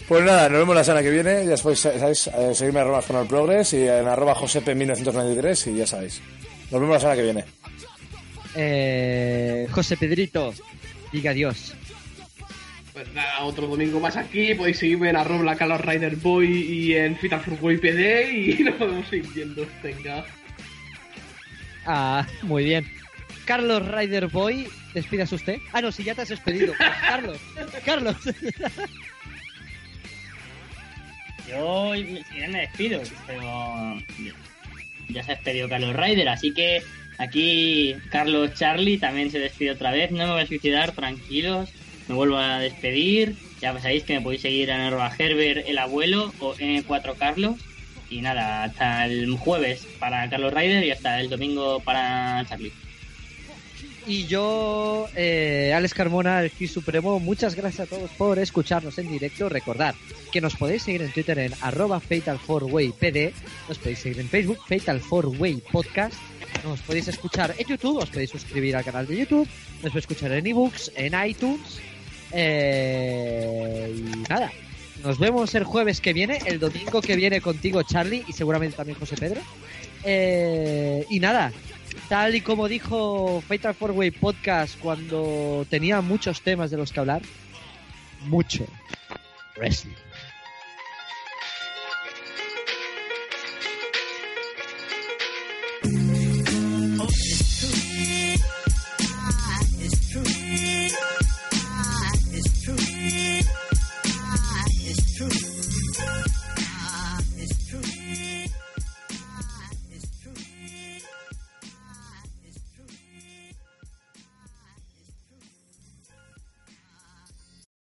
Pues nada, nos vemos la semana que viene. Ya sabéis, sabéis eh, seguirme en arroba el progres y en arroba josepe1993 y ya sabéis. Nos vemos la semana que viene. Eh, José Pedrito, diga adiós. Pues nada, otro domingo más aquí. Podéis seguirme en arroba Carlos Rider Boy y en Fital Boy PD y nos podemos seguir viendo. Venga. Ah, muy bien. Carlos Rider Boy, despídase usted. Ah, no, si ya te has despedido. Carlos, Carlos. Yo, me despido, pero ya se ha despedido Carlos Ryder, así que aquí Carlos Charlie también se despide otra vez. No me voy a suicidar, tranquilos. Me vuelvo a despedir. Ya sabéis que me podéis seguir en arroba Herbert el abuelo o N4 Carlos. Y nada, hasta el jueves para Carlos Ryder y hasta el domingo para Charlie. Y yo, eh, Alex Carmona, el Key Supremo, muchas gracias a todos por escucharnos en directo. Recordad que nos podéis seguir en Twitter en arroba fatal4waypd, nos podéis seguir en Facebook, Fatal 4Way Podcast, nos podéis escuchar en YouTube, os podéis suscribir al canal de YouTube, nos podéis escuchar en ebooks, en iTunes, eh, y nada. Nos vemos el jueves que viene, el domingo que viene contigo, Charlie, y seguramente también José Pedro. Eh, y nada, Tal y como dijo Fatal Four Way Podcast cuando tenía muchos temas de los que hablar, mucho wrestling.